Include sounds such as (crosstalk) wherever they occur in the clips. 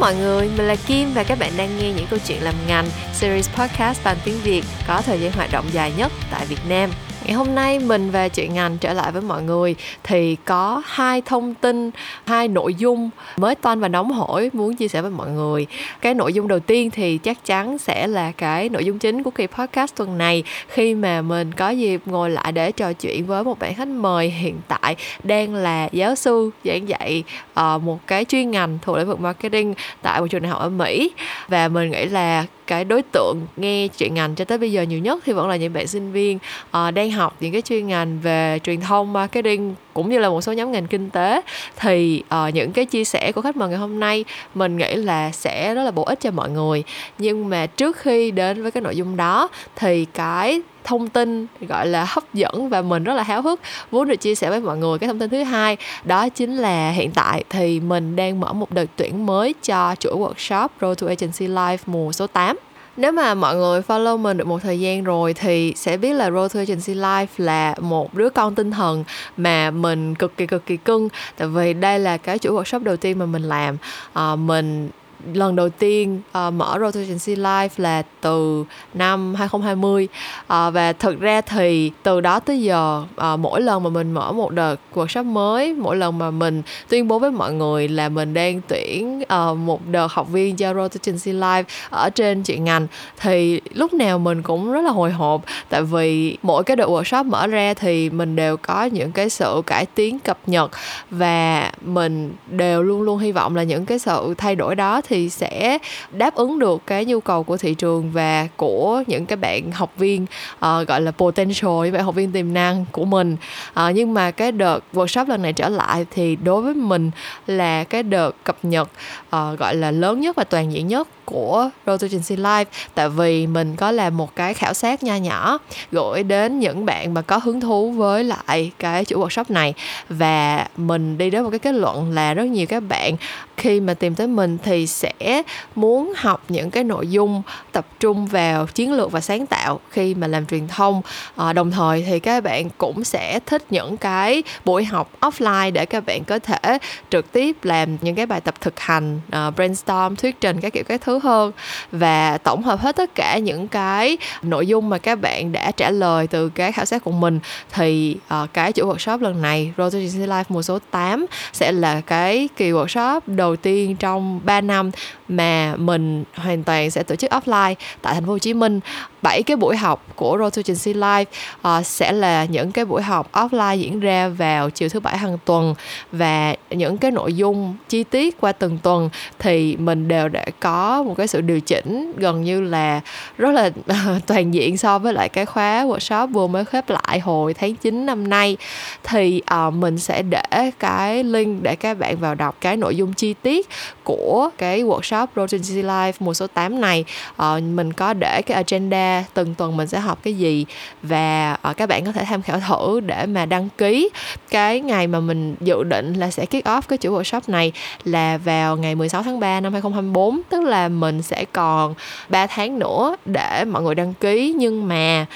mọi người, mình là Kim và các bạn đang nghe những câu chuyện làm ngành series podcast bằng tiếng Việt có thời gian hoạt động dài nhất tại Việt Nam. Ngày hôm nay mình và chuyện ngành trở lại với mọi người thì có hai thông tin, hai nội dung mới toanh và nóng hổi muốn chia sẻ với mọi người. Cái nội dung đầu tiên thì chắc chắn sẽ là cái nội dung chính của kỳ podcast tuần này khi mà mình có dịp ngồi lại để trò chuyện với một bạn khách mời hiện tại đang là giáo sư giảng dạy ờ, một cái chuyên ngành thuộc lĩnh vực marketing tại một trường đại học ở Mỹ và mình nghĩ là cái đối tượng nghe chuyện ngành cho tới bây giờ nhiều nhất thì vẫn là những bạn sinh viên uh, đang học những cái chuyên ngành về truyền thông marketing cũng như là một số nhóm ngành kinh tế. Thì uh, những cái chia sẻ của khách mời ngày hôm nay mình nghĩ là sẽ rất là bổ ích cho mọi người. Nhưng mà trước khi đến với cái nội dung đó thì cái thông tin gọi là hấp dẫn và mình rất là háo hức. Muốn được chia sẻ với mọi người cái thông tin thứ hai đó chính là hiện tại thì mình đang mở một đợt tuyển mới cho chuỗi workshop Road to Agency Life mùa số 8 nếu mà mọi người follow mình được một thời gian rồi thì sẽ biết là Road to Agency Life là một đứa con tinh thần mà mình cực kỳ cực kỳ cưng. Tại vì đây là cái chuỗi workshop đầu tiên mà mình làm. À, mình lần đầu tiên uh, mở Rotation Life là từ năm 2020 uh, ờ, và thực ra thì từ đó tới giờ uh, mỗi lần mà mình mở một đợt workshop mới mỗi lần mà mình tuyên bố với mọi người là mình đang tuyển uh, một đợt học viên cho Rotation Life ở trên chuyện ngành thì lúc nào mình cũng rất là hồi hộp. Tại vì mỗi cái đợt workshop mở ra thì mình đều có những cái sự cải tiến cập nhật và mình đều luôn luôn hy vọng là những cái sự thay đổi đó thì sẽ đáp ứng được cái nhu cầu của thị trường và của những cái bạn học viên uh, gọi là potential những bạn học viên tiềm năng của mình. Uh, nhưng mà cái đợt workshop lần này trở lại thì đối với mình là cái đợt cập nhật uh, gọi là lớn nhất và toàn diện nhất của Road to Agency Live. Tại vì mình có làm một cái khảo sát nho nhỏ gửi đến những bạn mà có hứng thú với lại cái chuỗi workshop này. Và mình đi đến một cái kết luận là rất nhiều các bạn khi mà tìm tới mình thì sẽ muốn học những cái nội dung tập trung vào chiến lược và sáng tạo khi mà làm truyền thông. À, đồng thời thì các bạn cũng sẽ thích những cái buổi học offline để các bạn có thể trực tiếp làm những cái bài tập thực hành uh, brainstorm thuyết trình các kiểu các thứ hơn. Và tổng hợp hết tất cả những cái nội dung mà các bạn đã trả lời từ cái khảo sát của mình thì uh, cái chuỗi workshop lần này Road to Life mùa số 8 sẽ là cái kỳ workshop đầu đầu tiên trong 3 năm mà mình hoàn toàn sẽ tổ chức offline tại thành phố Hồ Chí Minh. 7 cái buổi học của Road to Agency uh, ờ, sẽ là những cái buổi học offline diễn ra vào chiều thứ bảy hàng tuần. Và những cái nội dung chi tiết qua từng tuần thì mình đều đã có một cái sự điều chỉnh gần như là rất là (laughs) toàn diện so với lại cái khóa workshop vừa mới khép lại hồi tháng 9 năm nay. Thì uh, mình sẽ để cái link để các bạn vào đọc cái nội dung chi tiết của cái workshop Road to Agency Life mùa số 8 này. Uh, mình có để cái agenda từng tuần mình sẽ học cái gì và uh, các bạn có thể tham khảo thử để mà đăng ký. Cái ngày mà mình dự định là sẽ kick off cái chuỗi workshop này là vào ngày 16 tháng 3 năm 2024 tức là mình sẽ còn 3 tháng nữa để mọi người đăng ký. Nhưng mà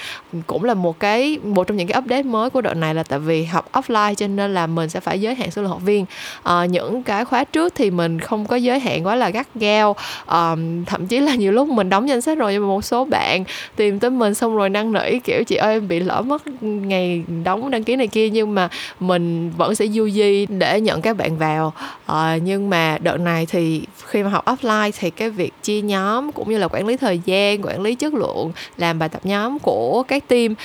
cũng là một cái một trong những cái update mới của đợt này là tại vì học offline cho nên là mình sẽ phải giới hạn số lượng học viên. Uh, những cái khóa trước thì mình không có giới hạn quá là gắt cao um, thậm chí là nhiều lúc mình đóng danh sách rồi nhưng mà một số bạn tìm tới mình xong rồi năn nỉ kiểu chị ơi em bị lỡ mất ngày đóng đăng ký này kia nhưng mà mình vẫn sẽ du di để nhận các bạn vào. Uh, nhưng mà đợt này thì khi mà học offline thì cái việc chia nhóm cũng như là quản lý thời gian quản lý chất lượng làm bài tập nhóm của các team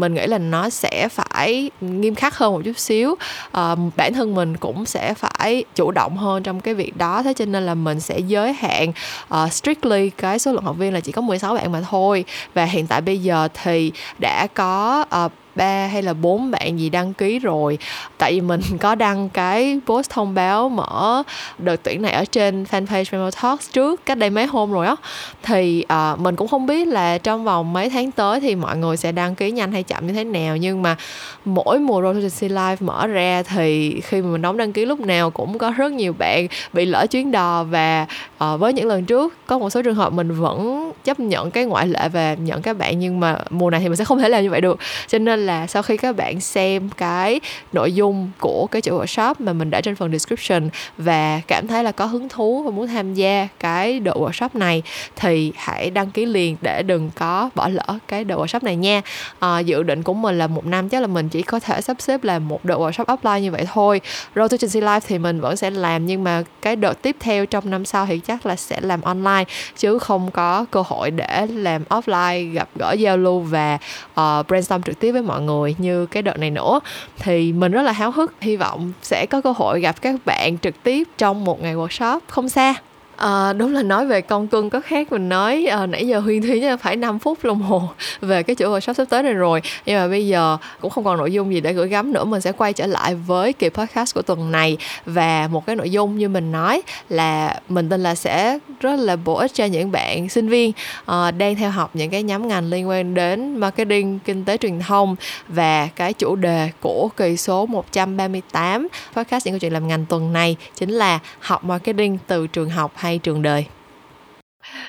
mình nghĩ là nó sẽ phải nghiêm khắc hơn một chút xíu. Uh, bản thân mình cũng sẽ phải chủ động hơn trong cái việc đó. Thế cho nên là mình sẽ dơ giới hạn uh, strictly cái số lượng học viên là chỉ có 16 bạn mà thôi. Và hiện tại bây giờ thì đã có uh, ba hay là bốn bạn gì đăng ký rồi. Tại vì mình có đăng cái post thông báo mở đợt tuyển này ở trên fanpage Memo Talks trước cách đây mấy hôm rồi á. Thì uh, mình cũng không biết là trong vòng mấy tháng tới thì mọi người sẽ đăng ký nhanh hay chậm như thế nào. Nhưng mà mỗi mùa Rotation Live mở ra thì khi mà mình đóng đăng ký lúc nào cũng có rất nhiều bạn bị lỡ chuyến đò và uh, với những lần trước có một số trường hợp mình vẫn chấp nhận cái ngoại lệ và nhận các bạn nhưng mà mùa này thì mình sẽ không thể làm như vậy được. Cho nên là là sau khi các bạn xem cái nội dung của cái chuỗi workshop mà mình đã trên phần description và cảm thấy là có hứng thú và muốn tham gia cái đợt workshop này thì hãy đăng ký liền để đừng có bỏ lỡ cái đợt workshop này nha. À, dự định của mình là một năm chắc là mình chỉ có thể sắp xếp là một đợt workshop offline như vậy thôi. Road to Agency Life thì mình vẫn sẽ làm nhưng mà cái đợt tiếp theo trong năm sau thì chắc là sẽ làm online chứ không có cơ hội để làm offline gặp gỡ giao lưu và uh, brainstorm trực tiếp với mọi người như cái đợt này nữa. Thì mình rất là háo hức, hy vọng sẽ có cơ hội gặp các bạn trực tiếp trong một ngày workshop không xa. À, đúng là nói về con cưng có khác mình nói à, nãy giờ huyên thúy phải 5 phút đồng hồ (laughs) về cái chuỗi workshop sắp tới này rồi. Nhưng mà bây giờ cũng không còn nội dung gì để gửi gắm nữa mình sẽ quay trở lại với kỳ podcast của tuần này. Và một cái nội dung như mình nói là mình tin là sẽ rất là bổ ích cho những bạn sinh viên à, đang theo học những cái nhóm ngành liên quan đến marketing kinh tế truyền thông. Và cái chủ đề của kỳ số 138 podcast những câu chuyện làm ngành tuần này chính là học marketing từ trường học hay hay trường đời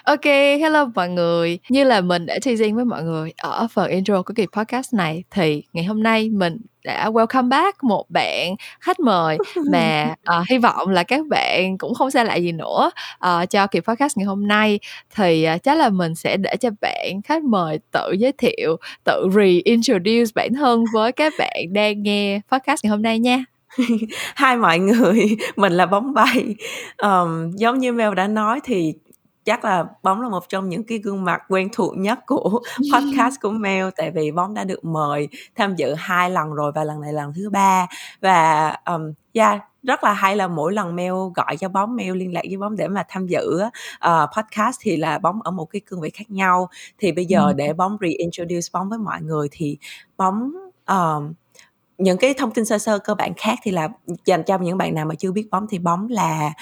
Ok, hello mọi người. Như là mình đã teasing với mọi người ở phần intro của kỳ podcast này thì ngày hôm nay mình đã welcome back một bạn khách mời (laughs) mà uh, hy vọng là các bạn cũng không xa lạ gì nữa uh, cho kỳ podcast ngày hôm nay thì uh, chắc là mình sẽ để cho bạn khách mời tự giới thiệu, tự reintroduce bản thân với các bạn đang nghe podcast ngày hôm nay nha. (laughs) Hai mọi người, (laughs) mình là bóng bay. Ờm, giống như Mel đã nói thì chắc là Bóng là một trong những cái gương mặt quen thuộc nhất của (laughs) podcast của Mel, tại vì Bóng đã được mời tham dự hai lần rồi và lần này lần thứ ba và, ờm, yeah, rất là hay là mỗi lần Mel gọi cho Bóng, Mel liên lạc với Bóng để mà tham dự uh, podcast thì là Bóng ở một cái cương vị khác nhau. Thì bây giờ để Bóng reintroduce Bóng với mọi người thì Bóng, ờm những cái thông tin sơ sơ cơ bản khác thì là dành cho những bạn nào mà chưa biết bóng thì bóng là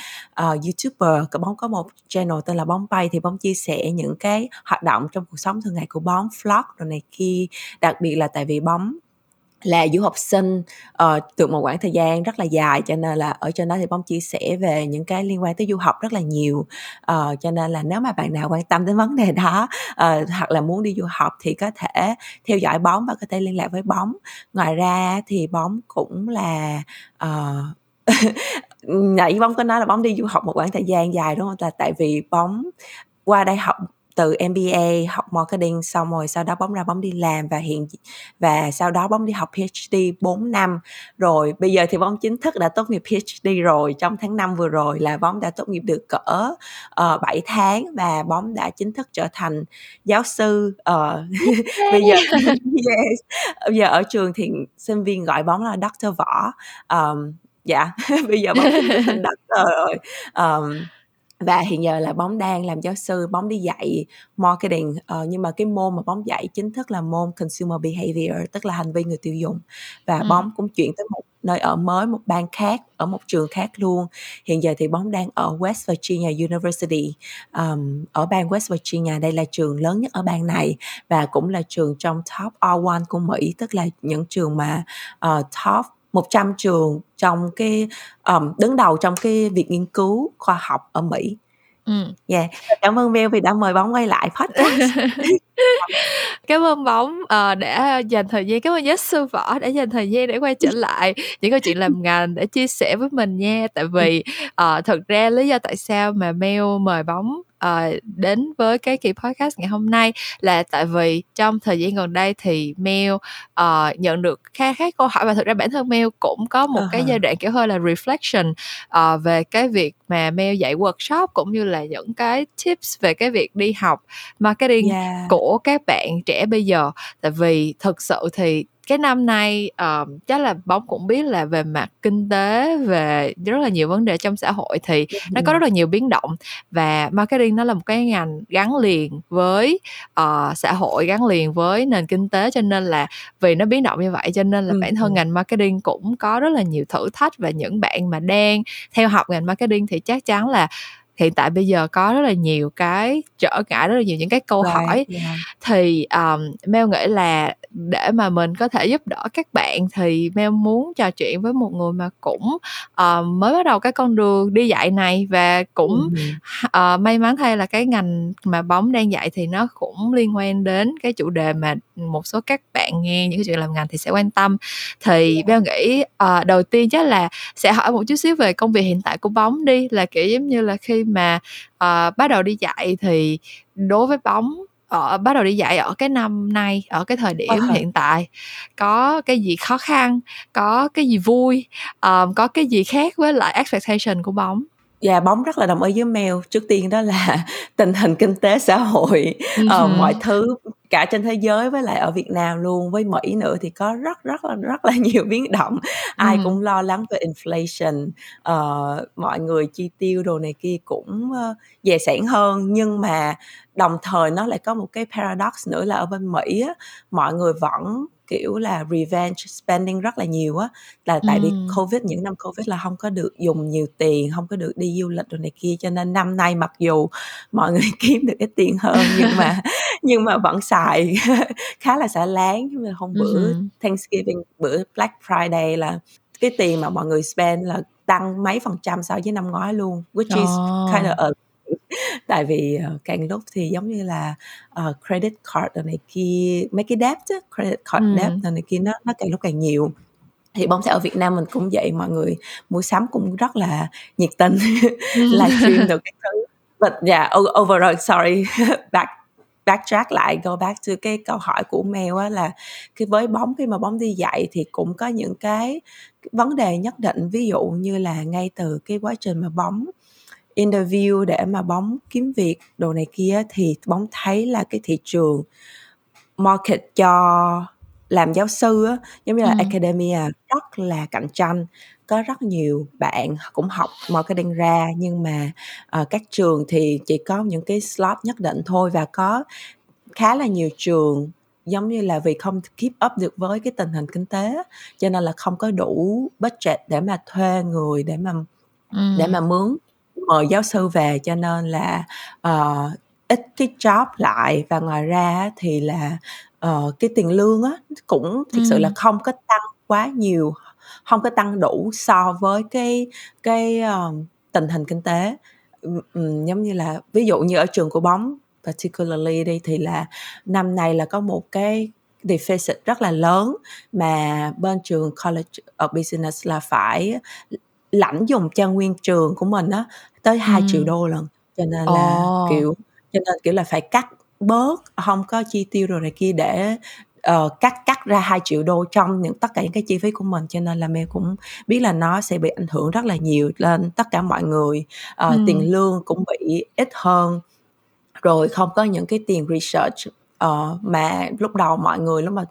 uh, youtuber có bóng có một channel tên là bóng bay thì bóng chia sẻ những cái hoạt động trong cuộc sống thường ngày của bóng vlog rồi này kia. Đặc biệt là tại vì bóng là du học sinh uh, một khoảng thời gian rất là dài cho nên là ở trên đó thì bóng chia sẻ về những cái liên quan tới du học rất là nhiều. Uh, cho nên là nếu mà bạn nào quan tâm đến vấn đề đó uh, hoặc là muốn đi du học thì có thể theo dõi bóng và có thể liên lạc với bóng. Ngoài ra thì bóng cũng là uh, (laughs) nãy bóng có nói là bóng đi du học một khoảng thời gian dài đúng không? Là tại vì bóng qua đây học từ MBA học marketing xong rồi sau đó bóng ra bóng đi làm và hiện và sau đó bóng đi học PhD 4 năm rồi bây giờ thì bóng chính thức đã tốt nghiệp PhD rồi trong tháng 5 vừa rồi là bóng đã tốt nghiệp được cỡ uh, ờ, 7 tháng và bóng đã chính thức trở thành giáo sư uh, (laughs) bây giờ (laughs) yes, bây giờ ở trường thì sinh viên gọi bóng là Dr. Võ um, dạ (laughs) bây giờ bóng thành Dr. rồi um, và hiện giờ là bóng đang làm giáo sư bóng đi dạy marketing uh, nhưng mà cái môn mà bóng dạy chính thức là môn consumer behavior tức là hành vi người tiêu dùng. Và ừ. bóng cũng chuyển tới một nơi ở mới một bang khác ở một trường khác luôn. Hiện giờ thì bóng đang ở West Virginia University um, ở bang West Virginia. Đây là trường lớn nhất ở bang này và cũng là trường trong top R1 của Mỹ tức là những trường mà uh, top 100 trường trong cái um, đứng đầu trong cái việc nghiên cứu khoa học ở Mỹ. Ừ. Yeah. Cảm ơn Mel vì đã mời bóng quay lại podcast. (laughs) cảm ơn bóng uh, đã dành thời gian cảm ơn giáo sư võ đã dành thời gian để quay trở lại những câu chuyện làm ngành để chia sẻ với mình nha tại vì uh, thật ra lý do tại sao mà Mel mời bóng uh, đến với cái kỳ podcast ngày hôm nay là tại vì trong thời gian gần đây thì Mel uh, nhận được khá khá câu hỏi và thực ra bản thân Mel cũng có một uh-huh. cái giai đoạn kiểu hơi là reflection uh, về cái việc mà Mel dạy workshop cũng như là những cái tips về cái việc đi học marketing yeah. của các bạn trẻ bây giờ tại vì thực sự thì cái năm nay um, chắc là bóng cũng biết là về mặt kinh tế về rất là nhiều vấn đề trong xã hội thì nó có rất là nhiều biến động và marketing nó là một cái ngành gắn liền với uh, xã hội gắn liền với nền kinh tế cho nên là vì nó biến động như vậy cho nên là ừ. bản thân ngành marketing cũng có rất là nhiều thử thách và những bạn mà đang theo học ngành marketing thì chắc chắn là hiện tại bây giờ có rất là nhiều cái trở ngại rất là nhiều những cái câu right, hỏi yeah. thì um, Mel nghĩ là để mà mình có thể giúp đỡ các bạn thì Mel muốn trò chuyện với một người mà cũng uh, mới bắt đầu cái con đường đi dạy này và cũng uh, may mắn thay là cái ngành mà bóng đang dạy thì nó cũng liên quan đến cái chủ đề mà một số các bạn nghe những cái chuyện làm ngành thì sẽ quan tâm. Thì Beo nghĩ uh, đầu tiên chắc là sẽ hỏi một chút xíu về công việc hiện tại của bóng đi là kiểu giống như là khi mà uh, bắt đầu đi dạy thì đối với bóng ở bắt đầu đi dạy ở cái năm nay ở cái thời điểm okay. hiện tại có cái gì khó khăn có cái gì vui um, có cái gì khác với lại expectation của bóng Dạ, bóng rất là đồng ý với Mel. Trước tiên đó là (laughs) tình hình kinh tế xã hội, ờ, mọi thứ cả trên thế giới với lại ở Việt Nam luôn, với Mỹ nữa thì có rất rất là rất là (laughs) nhiều biến động. Ai cũng lo lắng về inflation, ờ, mọi người chi tiêu đồ này kia cũng, ơ, dè sẻn hơn. Nhưng mà đồng thời nó lại có một cái paradox nữa là ở bên Mỹ á, mọi người vẫn kiểu là revenge spending rất là nhiều á là tại vì covid những năm covid là không có được dùng nhiều tiền không có được đi du lịch rồi này kia cho nên năm nay mặc dù mọi người (laughs) kiếm được ít tiền hơn nhưng mà (laughs) nhưng mà vẫn xài (laughs) khá là xả láng. Nhưng mà hôm bữa Thanksgiving bữa Black Friday là cái tiền mà mọi người spend là tăng mấy phần trăm so với năm ngoái luôn which is kind of a (laughs) tại vì uh, càng lúc thì giống như là uh, credit card rồi này kia mấy cái debt á, credit card ừ. debt rồi này kia nó nó càng lúc càng nhiều. Thì bóng sẽ ở Việt Nam mình cũng vậy mọi người mua sắm cũng rất là nhiệt tình livestream được (laughs) cái thứ. But yeah overall sorry (laughs) back backtrack lại go back to cái câu hỏi của Mel á là cái với bóng khi mà bóng đi dạy thì cũng có những cái vấn đề nhất định. Ví dụ như là ngay từ cái quá trình mà bóng interview để mà bóng kiếm việc đồ này kia thì bóng thấy là cái thị trường market cho làm giáo sư á, giống như là ừ. academia rất là cạnh tranh có rất nhiều bạn cũng học marketing ra nhưng mà uh, các trường thì chỉ có những cái slot nhất định thôi và có khá là nhiều trường giống như là vì không keep up được với cái tình hình kinh tế cho nên là không có đủ budget để mà thuê người để mà ừ. để mà mướn mời giáo sư về cho nên là uh, ít cái job lại và ngoài ra thì là uh, cái tiền lương á cũng thực sự là không có tăng quá nhiều không có tăng đủ so với cái cái uh, tình hình kinh tế. Um, giống như là ví dụ như ở trường của bóng particularly đi thì là năm nay là có một cái deficit rất là lớn mà bên trường College of Business là phải lãnh dùng cho nguyên trường của mình á tới 2 triệu đô lần. Cho nên là oh. kiểu cho nên kiểu là phải cắt bớt không có chi tiêu rồi này kia để uh, cắt cắt ra 2 triệu đô trong những tất cả những cái chi phí của mình. Cho nên là mẹ cũng biết là nó sẽ bị ảnh hưởng rất là nhiều lên tất cả mọi người. Uh, ừ. tiền lương cũng bị ít hơn. Rồi không có những cái tiền research uh, mà lúc đầu mọi người lúc mà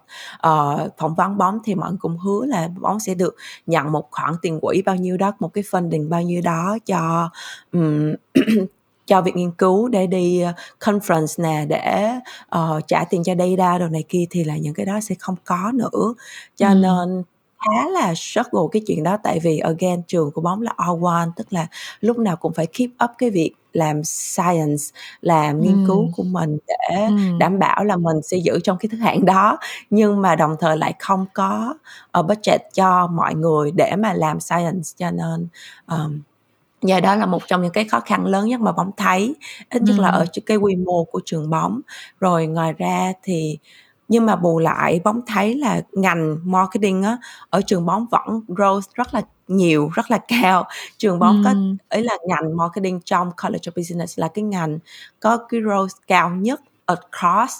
uh, phỏng vấn bóng thì mọi người cũng hứa là bóng sẽ được nhận một khoản tiền quỹ bao nhiêu đó một cái funding bao nhiêu đó cho um, (clears throat) cho việc nghiên cứu để đi conference nè để uh, trả tiền cho data đồ này kia thì là những cái đó sẽ không có nữa cho ừ. nên khá là struggle cái chuyện đó tại vì again trường của bóng là all one tức là lúc nào cũng phải keep up cái việc làm science làm nghiên cứu của mình để đảm bảo là mình sẽ giữ trong cái thứ hạng đó. Nhưng mà đồng thời lại không có uh, budget cho mọi người để mà làm science cho nên um, và đó là một trong những cái khó khăn lớn nhất mà bóng thấy ít nhất là ở cái quy mô của trường bóng. Rồi ngoài ra thì nhưng mà bù lại bóng thấy là ngành marketing á ở trường bóng vẫn growth rất là nhiều rất là cao. Trường bóng có ấy là ngành marketing trong college of business là cái ngành có cái growth cao nhất across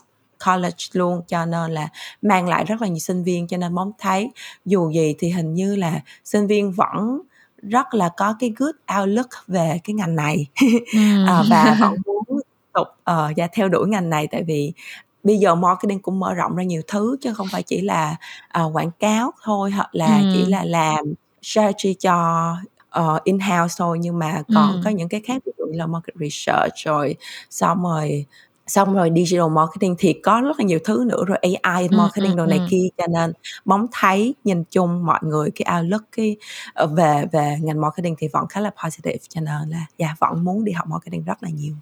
college luôn cho nên là mang lại rất là nhiều sinh viên cho nên bóng thấy dù gì thì hình như là sinh viên vẫn rất là có cái good outlook về cái ngành này. À, (laughs) và vẫn muốn tục uh, và theo đuổi ngành này tại vì bây giờ marketing cũng mở rộng ra nhiều thứ chứ không phải chỉ là uh, quảng cáo thôi hoặc là ừ. chỉ là làm strategy cho uh, in-house thôi nhưng mà còn ừ. có những cái khác ví dụ như là market research rồi xong rồi xong rồi digital marketing thì có rất là nhiều thứ nữa rồi AI marketing ừ, đồ này ừ. kia cho nên bóng thấy nhìn chung mọi người cái outlook cái về về ngành marketing thì vẫn khá là positive cho nên là dạ yeah, vẫn muốn đi học marketing rất là nhiều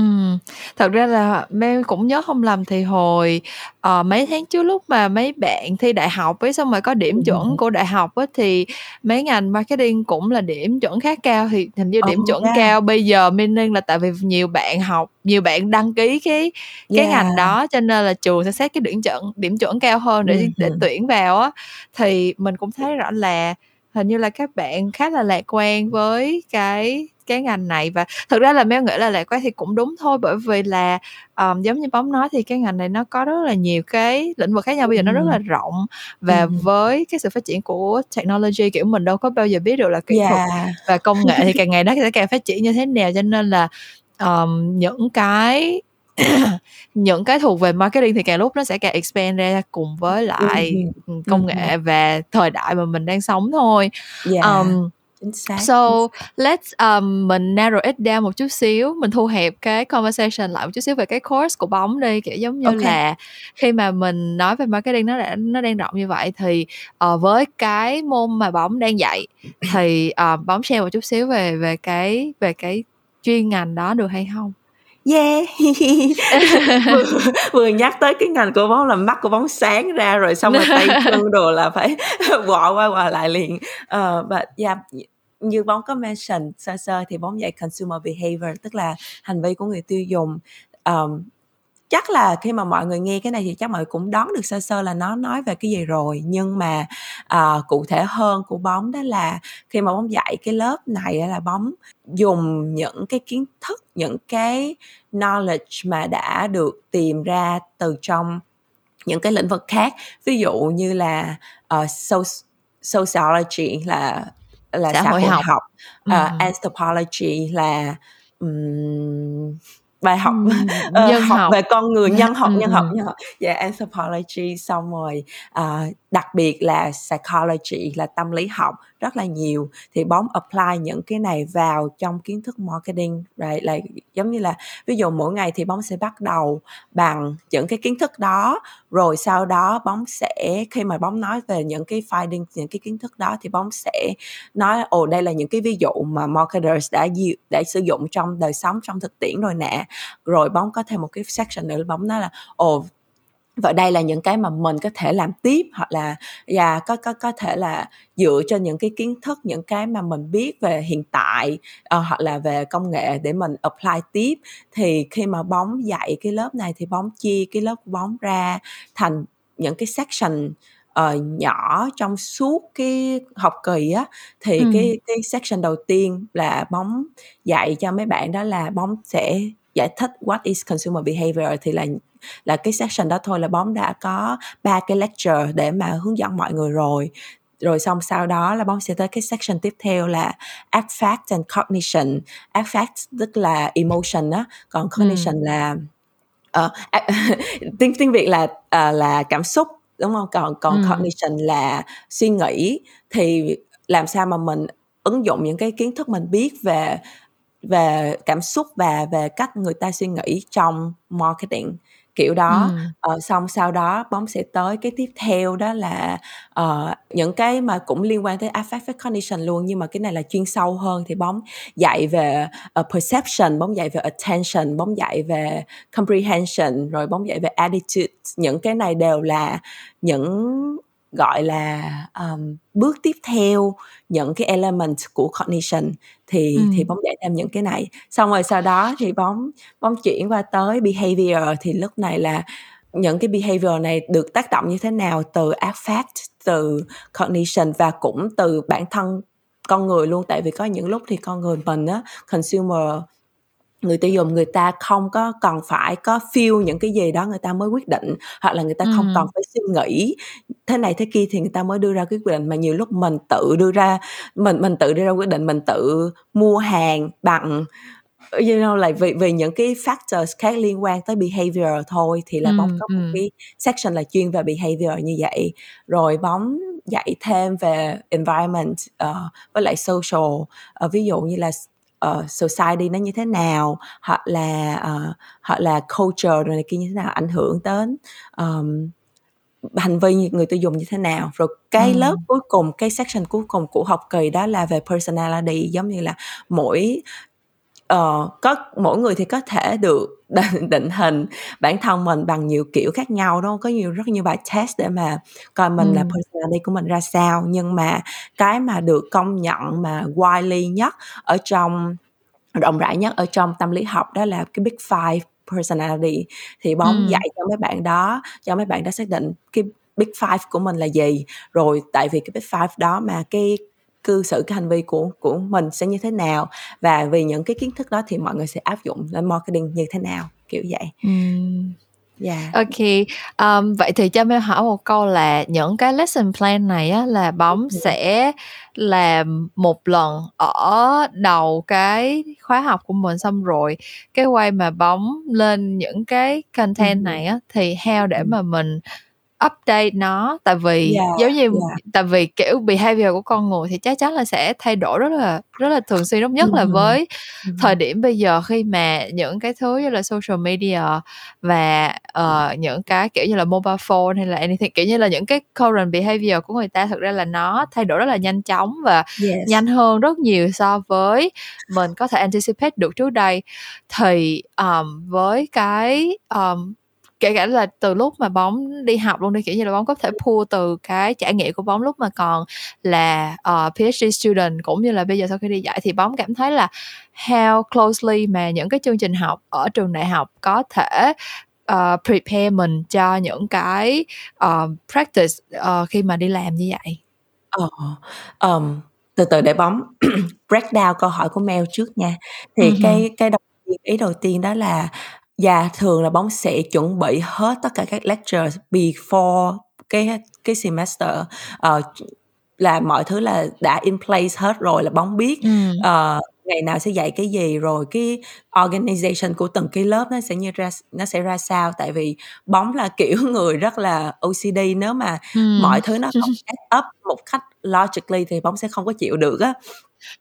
Ừm, thật ra là Mel cũng nhớ không lầm thì hồi, ờ, mấy tháng trước lúc mà mấy bạn thi đại học ấy, xong rồi có điểm chuẩn của đại học á, thì mấy ngành marketing cũng là điểm chuẩn khá cao, thì hình như điểm Oh, chuẩn yeah. cao bây giờ meaning là tại vì nhiều bạn học nhiều bạn đăng ký cái cái ngành Yeah. đó, cho nên là trường sẽ xét cái điểm chuẩn điểm chuẩn cao hơn để để Ừm. tuyển vào á. Thì mình cũng thấy rõ là hình như là các bạn khá là lạc quan với cái cái ngành này và thực ra là Mel nghĩ là lạc quan thì cũng đúng thôi, bởi vì là, ờm, giống như Bóng nói thì cái ngành này nó có rất là nhiều cái lĩnh vực khác nhau, bây giờ nó rất là rộng và Ừm. với cái sự phát triển của technology, kiểu, mình đâu có bao giờ biết được là kỹ thuật Yeah. và công nghệ thì càng ngày nó sẽ càng phát triển như thế nào, cho nên là, ờm, những cái (laughs) những cái thuộc về marketing thì càng lúc nó sẽ càng expand ra cùng với Ừm lại, hưm. ừm, công nghệ và thời đại mà mình đang sống thôi. Yeah. Xác, chính so let's, um, mình narrow it down một chút xíu, mình thu hẹp cái conversation lại một chút xíu về cái course của Bóng đi, kiểu, giống như kê. là khi mà mình nói về marketing nó đã nó đang rộng như vậy thì, ờ, với cái môn mà Bóng đang dạy thì, ờ, Bóng share một chút xíu về về cái về cái chuyên ngành đó được hay hông? Yeah. (laughs) Vừa vừa nhắc tới cái ngành của Bóng là mắt của Bóng sáng ra rồi xong rồi tay (laughs) chân đồ là phải (laughs) quọ qua quọ lại liền. But yeah, như Bóng có mention sơ sơ thì Bóng dạy consumer behaviour, tức là hành vi của người tiêu dùng. Ờm, chắc là khi mà mọi người nghe cái này thì chắc mọi người cũng đoán được sơ sơ là nó nói về cái gì rồi, nhưng mà, ờ, cụ thể hơn của Bóng đó là khi mà Bóng dạy cái lớp này là Bóng dùng những cái kiến thức, những cái knowledge mà đã được tìm ra từ trong những cái lĩnh vực khác. Ví dụ như là, soc sociology là là Xã xã hội hội học. học, ờ, Ừm. anthropology là, ừm, bài học, (laughs) ờ, nhân học học. về con người, nhân học, Ừm, nhân học, nhân học, yeah, anthropology. Xong rồi, ờ, đặc biệt là psychology là tâm lý học rất là nhiều, thì Bóng apply những cái này vào trong kiến thức marketing, right, là giống như là ví dụ mỗi ngày thì Bóng sẽ bắt đầu bằng những cái kiến thức đó, rồi sau đó Bóng sẽ khi mà Bóng nói về những cái finding, những cái kiến thức đó thì Bóng sẽ nói, ồ, đây là những cái ví dụ mà marketers đã di đã sử dụng trong đời sống, trong thực tiễn rồi nè. Rồi Bóng có thêm một cái section nữa, Bóng nói là, ồ, và đây là những cái mà mình có thể làm tiếp hoặc là yeah, có có có thể là dựa trên những cái kiến thức, những cái mà mình biết về hiện tại, ờ, hoặc là về công nghệ để mình apply tiếp. Thì khi mà Bóng dạy cái lớp này thì Bóng chia cái lớp của Bóng ra thành những cái section, ờ, nhỏ trong suốt cái học kỳ á. Thì Ừm. cái cái section đầu tiên là Bóng dạy cho mấy bạn đó là Bóng sẽ giải thích what is consumer behaviour, thì là là cái section đó thôi là Bóng đã có 3 cái lecture để mà hướng dẫn mọi người rồi. Rồi xong sau đó là Bóng sẽ tới cái section tiếp theo là affect and cognition. Affect tức là emotion á, còn cognition Ừm. là, a (laughs) tiếng tiếng Việt là, ờ, là cảm xúc, đúng hông? Còn còn Ừm. cognition là suy nghĩ. Thì làm sao mà mình ứng dụng những cái kiến thức mình biết về về cảm xúc và về cách người ta suy nghĩ trong marketing, kiểu đó. Ừm. Ờ, xong sau đó Bóng sẽ tới cái tiếp theo đó là, ờ, những cái mà cũng liên quan tới affect với cognition luôn, nhưng mà cái này là chuyên sâu hơn thì Bóng dạy về, ờ, perception, Bóng dạy về attention, Bóng dạy về comprehension, rồi Bóng dạy về attitude. Những cái này đều là những, gọi là, ờm, bước tiếp theo, những cái element của cognition thì thì Ừm. Bóng dạy thêm những cái này. Xong rồi sau đó thì Bóng Bóng chuyển qua tới behaviour, thì lúc này là những cái behaviour này được tác động như thế nào từ affect, từ cognition và cũng từ bản thân con người luôn. Tại vì có những lúc thì con người mình á, consumer, người tiêu dùng người ta không có cần phải có feel những cái gì đó người ta mới quyết định, hoặc là người ta không cần phải suy nghĩ thế này thế kia thì người ta mới đưa ra quyết định. Mà nhiều lúc mình tự đưa ra mình mình tự đưa ra quyết định, mình tự mua hàng bằng, you know, là vì vì những cái factors khác liên quan tới behaviour thôi. Thì là Bóng Ừm, có một ừm. cái section là chuyên về behaviour như vậy. Rồi Bóng dạy thêm về environment, ờ, với lại social, ờ, ví dụ như là ờ, society nó như thế nào, hoặc là, ờ, hoặc là culture đồ này kia như thế nào, ảnh hưởng đến, ờm, hành vi người tiêu dùng như thế nào. Rồi cái lớp Ừm. cuối cùng, cái section cuối cùng của học kỳ đó là về personality, giống như là mỗi uh, có mỗi người thì có thể được định, (laughs) định hình bản thân mình bằng nhiều kiểu khác nhau đó có nhiều rất nhiều bài test để mà coi mình ừ. là personality của mình ra sao nhưng mà cái mà được công nhận mà widely nhất ở trong rộng rãi nhất ở trong tâm lý học đó là cái big five personality thì bóng ừ. dạy cho mấy bạn đó cho mấy bạn đó xác định cái big five của mình là gì rồi tại vì cái big five đó mà cái cư xử cái hành vi của của mình sẽ như thế nào và vì những cái kiến thức đó thì mọi người sẽ áp dụng lên marketing như thế nào kiểu vậy ừ. Yeah. Ok, um, vậy thì cho em hỏi một câu là những cái lesson plan này á là bóng ừ. sẽ làm một lần ở đầu cái khóa học của mình xong rồi cái quay mà bóng lên những cái content ừ. này á thì how để mà mình update nó tại vì yeah, giống như yeah. tại vì kiểu behavior của con người thì chắc chắn là sẽ thay đổi rất là rất là thường xuyên đúng nhất mm-hmm. là với mm-hmm. thời điểm bây giờ khi mà những cái thứ như là social media và uh, những cái kiểu như là mobile phone hay là anything kiểu như là những cái current behavior của người ta thực ra là nó thay đổi rất là nhanh chóng và yes. nhanh hơn rất nhiều so với mình có thể anticipate được trước đây thì um, với cái um, kể cả là từ lúc mà bóng đi học luôn đi kiểu như là bóng có thể pull từ cái trải nghiệm của bóng lúc mà còn là uh, ờ, PhD student cũng như là bây giờ sau khi đi dạy thì bóng cảm thấy là how closely mà những cái chương trình học ở trường đại học có thể uh, prepare mình cho những cái uh, practice uh, khi mà đi làm như vậy. Ờ, um, từ từ để bóng (clears throat) break down câu hỏi của Mel trước nha. Thì uh-huh. cái cái đầu tiên ý đầu tiên đó là và thường là bóng sẽ chuẩn bị hết tất cả các lectures before cái cái semester. Uh, là mọi thứ là đã in place hết rồi là bóng biết uh, ngày nào sẽ dạy cái gì rồi cái organization của từng cái lớp nó sẽ như ra nó sẽ ra sao. Tại vì bóng là kiểu (laughs) người rất là OCD nếu mà ừ. mọi thứ nó không (laughs) set up một cách logically thì bóng sẽ không có chịu được á.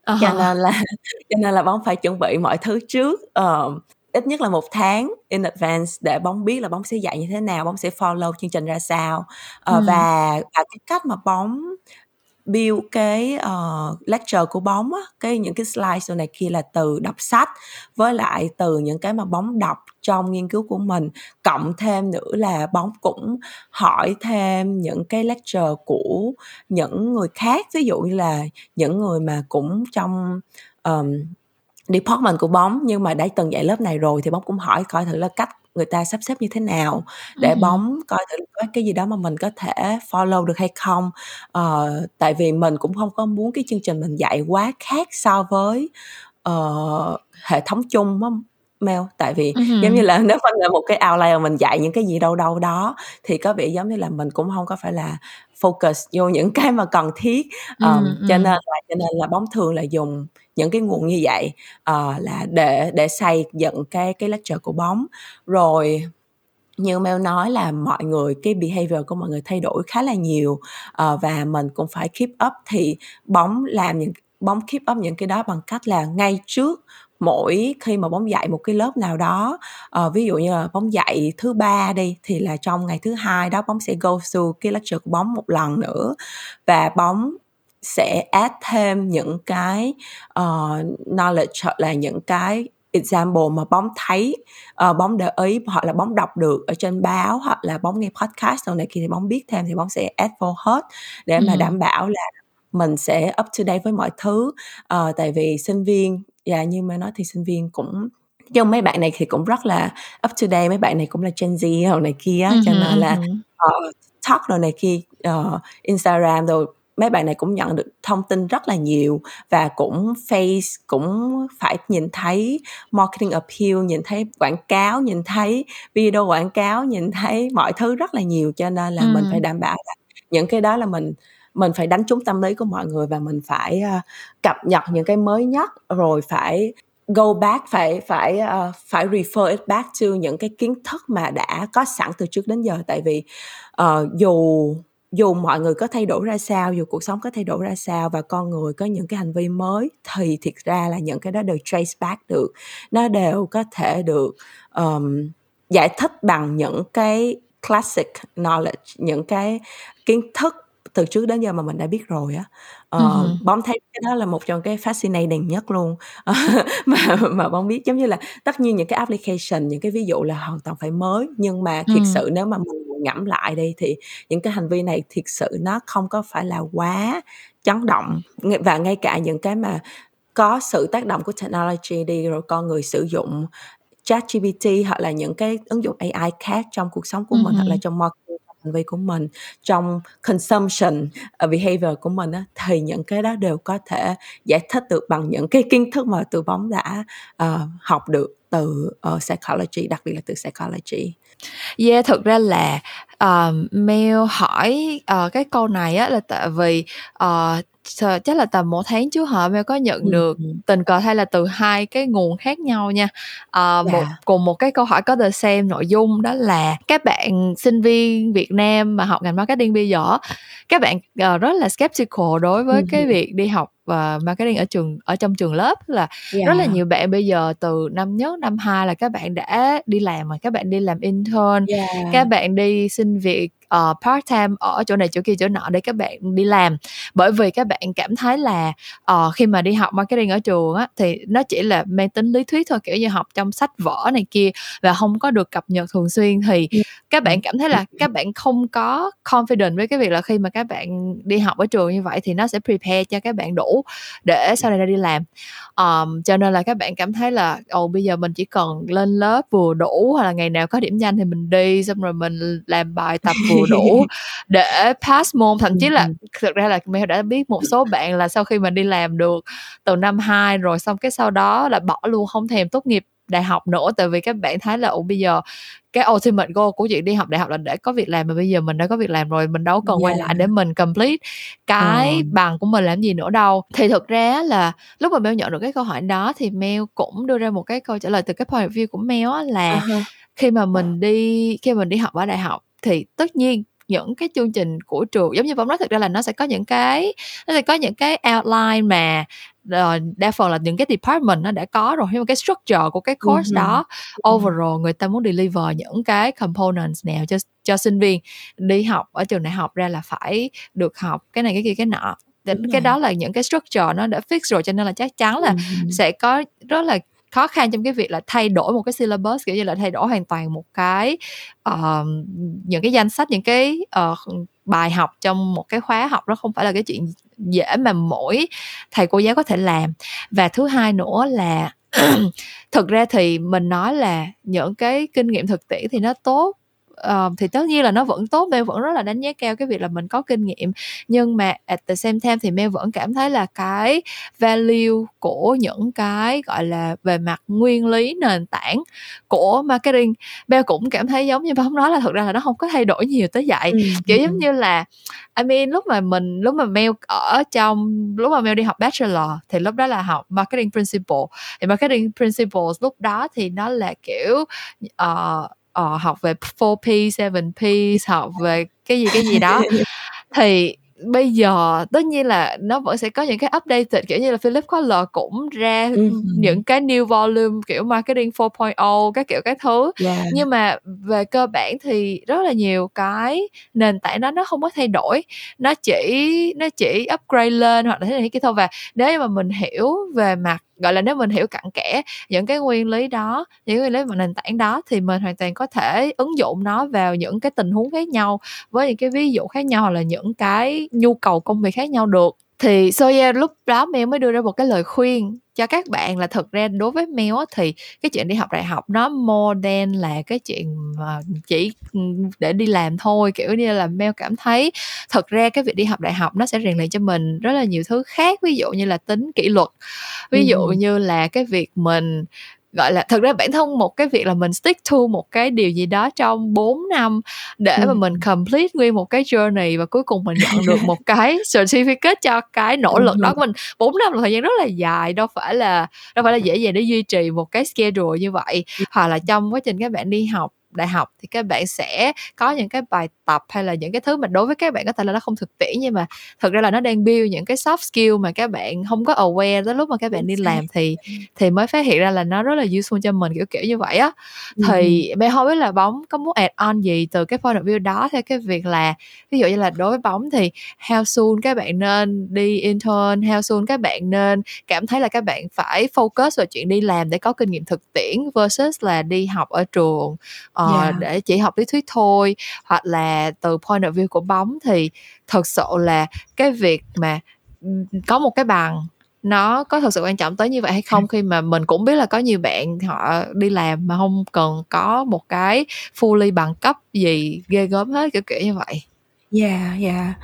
Uh-huh. cho nên là (laughs) cho nên là bóng phải chuẩn bị mọi thứ trước. Uh, ít nhất là một tháng in advance để bóng biết là bóng sẽ dạy như thế nào bóng sẽ follow chương trình ra sao uh, ừ. và, và cái cách mà bóng build cái uh, lecture của bóng á, cái những cái slide sau này kia là từ đọc sách với lại từ những cái mà bóng đọc trong nghiên cứu của mình cộng thêm nữa là bóng cũng hỏi thêm những cái lecture của những người khác ví dụ như là những người mà cũng trong um, department của bóng nhưng mà đã từng dạy lớp này rồi thì bóng cũng hỏi coi thử là cách người ta sắp xếp như thế nào để ừ. bóng coi thử có cái gì đó mà mình có thể follow được hay không uh, tại vì mình cũng không có muốn cái chương trình mình dạy quá khác so với uh, hệ thống chung Mel tại vì uh-huh. giống như là (laughs) nếu mình là một cái outlier mình dạy những cái gì đâu đâu đó thì có vẻ giống như là mình cũng không có phải là focus vô những (laughs) cái mà cần thiết um, uh-huh. cho nên là cho nên là bóng thường là dùng những cái nguồn như vậy uh, là để để xây dựng cái cái lecture của bóng rồi như Mel nói là mọi người cái behavior của mọi người thay đổi khá là nhiều uh, và mình cũng phải keep up thì bóng làm những bóng keep up những cái đó bằng cách là ngay trước mỗi khi mà bóng dạy một cái lớp nào đó uh, ví dụ như là bóng dạy thứ ba đi thì là trong ngày thứ hai đó bóng sẽ go through cái lecture của bóng một lần nữa và bóng sẽ add thêm những cái uh, knowledge hoặc là những cái example mà bóng thấy uh, bóng để ý hoặc là bóng đọc được ở trên báo hoặc là bóng nghe podcast sau này khi thì bóng biết thêm thì bóng sẽ add vô hết để ừ. mà đảm bảo là mình sẽ up to date với mọi thứ uh, tại vì sinh viên và yeah, như mà nói thì sinh viên cũng chứ mấy bạn này thì cũng rất là up to date mấy bạn này cũng là Gen Z hồi này kia uh-huh, cho nên là uh, talk rồi này kia uh, Instagram rồi mấy bạn này cũng nhận được thông tin rất là nhiều và cũng face cũng phải nhìn thấy marketing appeal nhìn thấy quảng cáo nhìn thấy video quảng cáo nhìn thấy mọi thứ rất là nhiều cho nên là ừ. mình phải đảm bảo là những cái đó là mình mình phải đánh trúng tâm lý của mọi người và mình phải uh, cập nhật những cái mới nhất rồi phải go back phải phải uh, phải refer it back to những cái kiến thức mà đã có sẵn từ trước đến giờ. Tại vì uh, dù dù mọi người có thay đổi ra sao dù cuộc sống có thay đổi ra sao và con người có những cái hành vi mới thì thiệt ra là những cái đó đều trace back được. Nó đều có thể được um, giải thích bằng những cái classic knowledge những cái kiến thức từ trước đến giờ mà mình đã biết rồi á. Ờ, Ừm Bóng thấy cái đó là một trong cái fascinating nhất luôn, (laughs) mà mà Bóng biết. Giống như là tất nhiên những cái application, những cái ví dụ là hoàn toàn phải mới, nhưng mà thiệt Ừm. sự nếu mà mình ngẫm lại đi thì những cái hành vi này thiệt sự nó không có phải là quá chấn động. và ngay cả những cái mà có sự tác động của technology đi, rồi con người sử dụng ChatGPT hoặc là những cái ứng dụng AI khác trong cuộc sống của mình, hoặc là trong marketing, hành vi của mình, trong consumption, ờ, behavior của mình á, thì những cái đó đều có thể giải thích được bằng những cái kiến thức mà tụi Bóng đã, uh, học được từ, uh, psychology, đặc biệt là từ psychology. Yeah, thực ra là, uh, Mel hỏi, uh, cái câu này á là tại vì, chắc là tầm một tháng trước hả, Mel có nhận Ừm, được tình cờ hay là từ hai cái nguồn khác nhau nha. Một Dạ. cùng một cái câu hỏi có the same nội dung đó là các bạn sinh viên Việt Nam mà học ngành marketing bây giờ các bạn, ờ, rất là skeptical đối với Ừm cái việc đi học, ờ, marketing ở trường ở trong trường lớp. Là rất là Yeah. nhiều bạn bây giờ từ năm nhất, năm hai là các bạn đã đi làm rồi, các bạn đi làm intern, các Yeah. bạn đi xin việc, ờ, part-time ở chỗ này chỗ kia chỗ nọ để các bạn đi làm. Bởi vì các bạn cảm thấy là, ờ, khi mà đi học marketing ở trường á, thì nó chỉ là mang tính lý thuyết thôi, kiểu như học trong sách vở này kia và hông có được cập nhật thường xuyên. Thì Ừm, các bạn cảm thấy là (laughs) các bạn không có confident với cái việc là khi mà các bạn đi học ở trường như vậy thì nó sẽ prepare cho các bạn đủ để sau này ra đi làm. Ờm, cho nên là các bạn cảm thấy là, ồ, bây giờ mình chỉ cần lên lớp vừa đủ hoặc là ngày nào có điểm danh thì mình đi, xong rồi mình làm bài tập vừa đủ (laughs) để pass môn. Thậm chí là ừm. thực ra là Mel đã biết một số bạn là sau khi mà đi làm được từ năm 2 rồi xong cái sau đó là bỏ luôn, hông thèm tốt nghiệp đại học nữa. Tại vì các bạn thấy là, ủa, bây giờ cái ultimate goal của chuyện đi học đại học là để có việc làm, mà bây giờ mình đã có việc làm rồi, mình đâu cần quay lại để Yeah. mình complete cái Ờ. bằng của mình làm gì nữa đâu. Thì thực ra là lúc mà Mel nhận được cái câu hỏi đó thì Mel cũng đưa ra một cái câu trả lời từ cái point of view của Mel á là ha. khi mà mình đi khi mình đi học ở đại học thì tất nhiên những cái chương trình của trường giống như Vong nói thực ra là nó sẽ có những cái nó sẽ có những cái outline mà, ờ, đa phần là những cái department nó đã có rồi, nhưng mà cái structure của cái course đó overall người ta muốn deliver những cái components nào cho cho sinh viên đi học ở trường đại học ra là phải được học cái này cái kia cái nọ. Đúng cái rồi. đó là những cái structure nó đã fix rồi cho nên là chắc chắn là sẽ có rất là khó khăn trong cái việc là thay đổi một cái syllabus, kiểu như là, thay đổi hoàn toàn một cái, uh, những cái danh sách, những cái, uh, bài học trong một cái khóa học đó không phải là cái chuyện dễ mà mỗi thầy cô giáo có thể làm. Và thứ hai nữa là (clears throat) thực ra thì mình nói là những cái kinh nghiệm thực tiễn thì nó tốt, ờ, thì tất nhiên là nó vẫn tốt, Mel vẫn rất là đánh giá cao cái việc là mình có kinh nghiệm. Nhưng mà at the same time thì Mel vẫn cảm thấy là cái value của những cái, gọi là, về mặt nguyên lý nền tảng của marketing, Mel cũng cảm thấy giống như Vong nói là thực ra là nó hông có thay đổi nhiều tới vậy. Ừm, Kiểu giống ừm. như là, I mean lúc mà mình lúc mà Mel ở trong lúc mà Mel đi học bachelor thì lúc đó là học marketing principle, thì marketing principles lúc đó thì nó là, kiểu, ờ, ờ, học về 4P, 7Ps, học về cái gì, cái gì đó. (laughs) Thì bây giờ tất nhiên là nó vẫn sẽ có những cái updated, kiểu như là, Philip Kotler cũng ra hưm. những cái new volume, kiểu, marketing 4.0 các kiểu các thứ. Yeah. Nhưng mà về cơ bản thì rất là nhiều cái nền tảng đó nó không có thay đổi, nó chỉ nó chỉ upgrade lên hoặc là thế này thế kia thôi. Và nếu mà mình hiểu về mặt gọi là, nếu mình hiểu cặn kẽ những cái nguyên lý đó, những cái nguyên lý và nền tảng đó thì mình hoàn toàn có thể ứng dụng nó vào những cái tình huống khác nhau, với những cái ví dụ khác nhau hoặc là những cái nhu cầu công việc khác nhau được. Thì so yeah, lúc đó Mel mới đưa ra một cái lời khuyên cho các bạn là thực ra đối với á thì cái chuyện đi học đại học nó more than là cái chuyện mà chỉ, ừm, để đi làm thôi. Kiểu như là, Mel cảm thấy thật ra cái việc đi học đại học nó sẽ rèn luyện cho mình rất là nhiều thứ khác, ví dụ như là tính kỷ luật, ví dụ hưm. như là cái việc mình gọi là, thực ra bản thân một cái việc là mình stick to một cái điều gì đó trong 4 năm để mà Ừm. mình complete nguyên một cái journey và cuối cùng mình nhận được một cái (laughs) certificate cho cái nỗ lực đó hưm. của mình. 4 năm là thời gian rất là dài, đâu phải là đâu phải là dễ dàng để duy trì một cái schedule như vậy. Ừm. Hoặc là trong quá trình các bạn đi học đại học thì các bạn sẽ có những cái bài tập hay là những cái thứ mà đối với các bạn có thể là nó không thực tiễn nhưng mà thực ra là nó đang build những cái soft skill mà các bạn không có aware tới lúc mà các bạn đi làm thì thì mới phát hiện ra là nó rất là useful cho mình kiểu kiểu như vậy á. Thì mẹ không biết là bóng có muốn add on gì từ cái point of view đó theo cái việc là ví dụ như là đối với bóng thì how soon các bạn nên đi intern how soon các bạn nên cảm thấy là các bạn phải focus vào chuyện đi làm để có kinh nghiệm thực tiễn versus là đi học ở trường uh, yeah. để chỉ học lý thuyết thôi hoặc là từ point of view của bóng thì thật sự là cái việc mà có một cái bằng nó có thật sự quan trọng tới như vậy hay không khi mà mình cũng biết là có nhiều bạn họ đi làm mà không cần có một cái fully bằng cấp gì ghê gớm hết kiểu kiểu như vậy Yeah, yeah.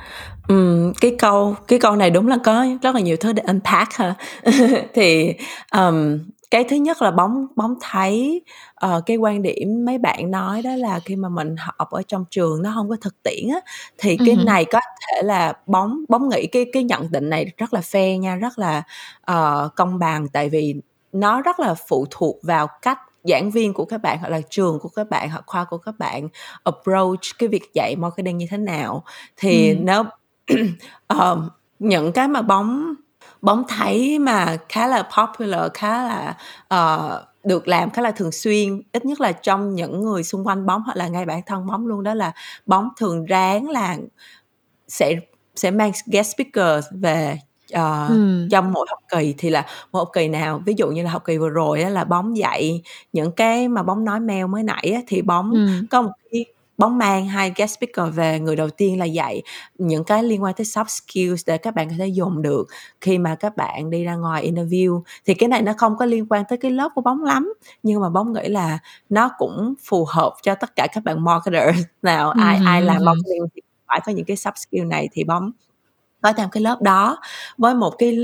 Ừm, cái câu cái câu này đúng là có rất là nhiều thứ để unpack ha. (laughs) Thì, ờm, cái thứ nhất là bóng bóng thấy, ờ, cái quan điểm mấy bạn nói đó là khi mà mình học ở trong trường nó không có thực tiễn á, thì cái Ừm. này có thể là bóng bóng nghĩ cái cái nhận định này rất là fair nha, rất là, ờ, công bằng, tại vì nó rất là phụ thuộc vào cách giảng viên của các bạn hoặc là trường của các bạn hoặc khoa của các bạn approach cái việc dạy marketing như thế nào. Thì ừ. nếu uh, những cái mà bóng bóng thấy mà khá là popular khá là uh, được làm khá là thường xuyên ít nhất là trong những người xung quanh bóng hoặc là ngay bản thân bóng luôn đó là bóng thường ráng là sẽ sẽ mang guest speaker về uh, ừ. trong mỗi học kỳ thì là một học kỳ nào ví dụ như là học kỳ vừa rồi á, là bóng dạy những cái mà bóng nói mail mới nãy á, thì bóng ừ. có một cái bóng mang hai guest speaker về người đầu tiên là dạy những cái liên quan tới soft skills để các bạn có thể dùng được khi mà các bạn đi ra ngoài interview. Thì cái này nó không có liên quan tới cái lớp của bóng lắm nhưng mà bóng nghĩ là nó cũng phù hợp cho tất cả các bạn marketer (laughs) nào ai ai làm marketing phải có những cái soft skill này thì bóng có tham cái lớp đó với một cái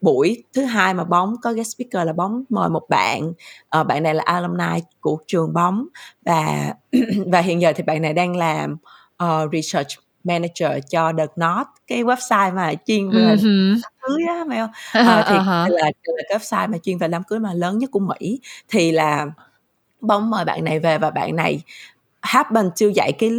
buổi thứ hai mà bóng có guest speaker là bóng mời một bạn uh, bạn này là alumni của trường bóng và (clears throat) và hiện giờ thì bạn này đang làm uh, research manager cho The Not cái website mà chuyên về uh-huh. cưới á phải không? Uh, thì uh-huh. là, là cái website mà chuyên về đám cưới mà lớn nhất của Mỹ thì là bóng mời bạn này về và bạn này happen to dạy cái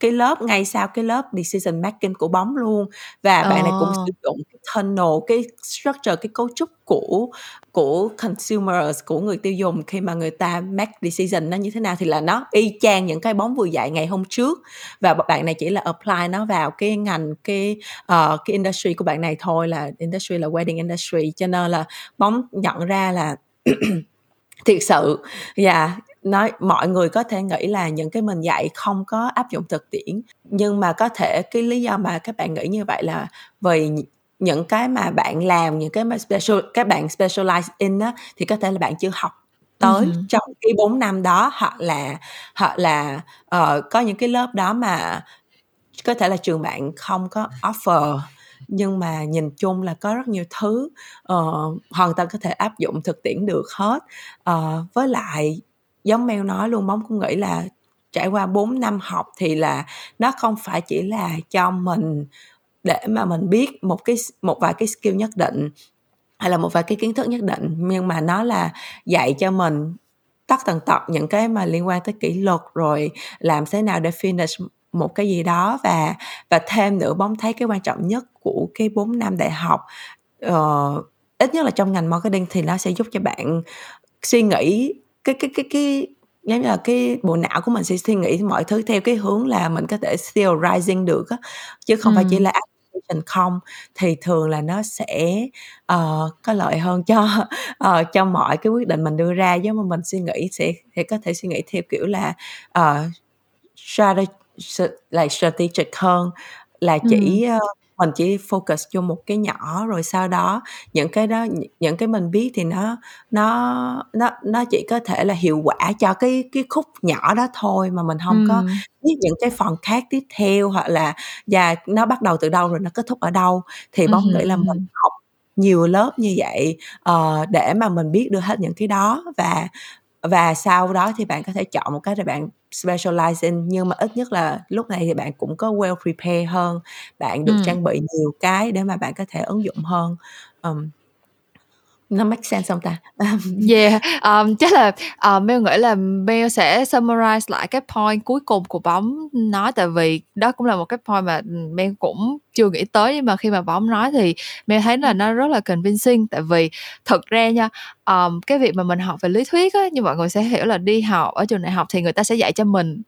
cái lớp ngay sau cái lớp decision making của bóng luôn. Và bạn này cũng sử dụng cái tunnel cái structure cái cấu trúc của của consumers của người tiêu dùng khi mà người ta make decision nó như thế nào thì là nó y chang những cái bóng vừa dạy ngày hôm trước. Và bạn này chỉ là apply nó vào cái ngành cái uh, cái industry của bạn này thôi là industry là wedding industry. Cho nên là bóng nhận ra là (clears throat) thiệt sự và yeah, nói mọi người có thể nghĩ là những cái mình dạy không có áp dụng thực tiễn nhưng mà có thể cái lý do mà các bạn nghĩ như vậy là vì những cái mà bạn làm những cái mà special các bạn specialize in á thì có thể là bạn chưa học tới uh-huh. trong cái 4 năm đó hoặc là hoặc là uh, có những cái lớp đó mà có thể là trường bạn không có offer nhưng mà nhìn chung là có rất nhiều thứ uh, hoàn toàn có thể áp dụng thực tiễn được hết uh, với lại giống mèo nói luôn bóng cũng nghĩ là trải qua 4 năm học thì là nó không phải chỉ là cho mình để mà mình biết một cái một vài cái skill nhất định hay là một vài cái kiến thức nhất định nhưng mà nó là dạy cho mình tất tần tật những cái mà liên quan tới kỷ luật rồi làm thế nào để finish một cái gì đó và và thêm nữa bóng thấy cái quan trọng nhất của cái 4 năm đại học uh, ít nhất là trong ngành marketing thì nó sẽ giúp cho bạn suy nghĩ cái cái cái cái giống như là cái bộ não của mình sẽ suy nghĩ mọi thứ theo cái hướng là mình có thể theorizing được á chứ không ừ. phải chỉ là application không thì thường là nó sẽ uh, có lợi hơn cho uh, cho mọi cái quyết định mình đưa ra giống mà mình suy nghĩ sẽ sẽ có thể suy nghĩ theo kiểu là uh, strategy like strategic hơn là chỉ ừ. uh, mình chỉ focus vô một cái nhỏ rồi sau đó những cái đó những cái mình biết thì nó nó nó nó chỉ có thể là hiệu quả cho cái cái khúc nhỏ đó thôi mà mình không ừ. có biết những cái phần khác tiếp theo hoặc là và nó bắt đầu từ đâu rồi nó kết thúc ở đâu thì bóng nghĩ là mình học nhiều lớp như vậy uh, để mà mình biết được hết những cái đó và và sau đó thì bạn có thể chọn một cái để bạn specialize in nhưng mà ít nhất là lúc này thì bạn cũng có well prepare hơn bạn được ừ. trang bị nhiều cái để mà bạn có thể ứng dụng hơn. Um, nó make sense không ta? (laughs) Yeah um, chắc là uh, Mel nghĩ là Mel sẽ summarize lại cái point cuối cùng của bóng nói tại vì đó cũng là một cái point mà Mel cũng chưa nghĩ tới nhưng mà khi mà bóng nói thì Mel thấy là nó rất là convincing. Tại vì thực ra nha um, cái việc mà mình học về lý thuyết á như mọi người sẽ hiểu là đi học ở trường đại học thì người ta sẽ dạy cho mình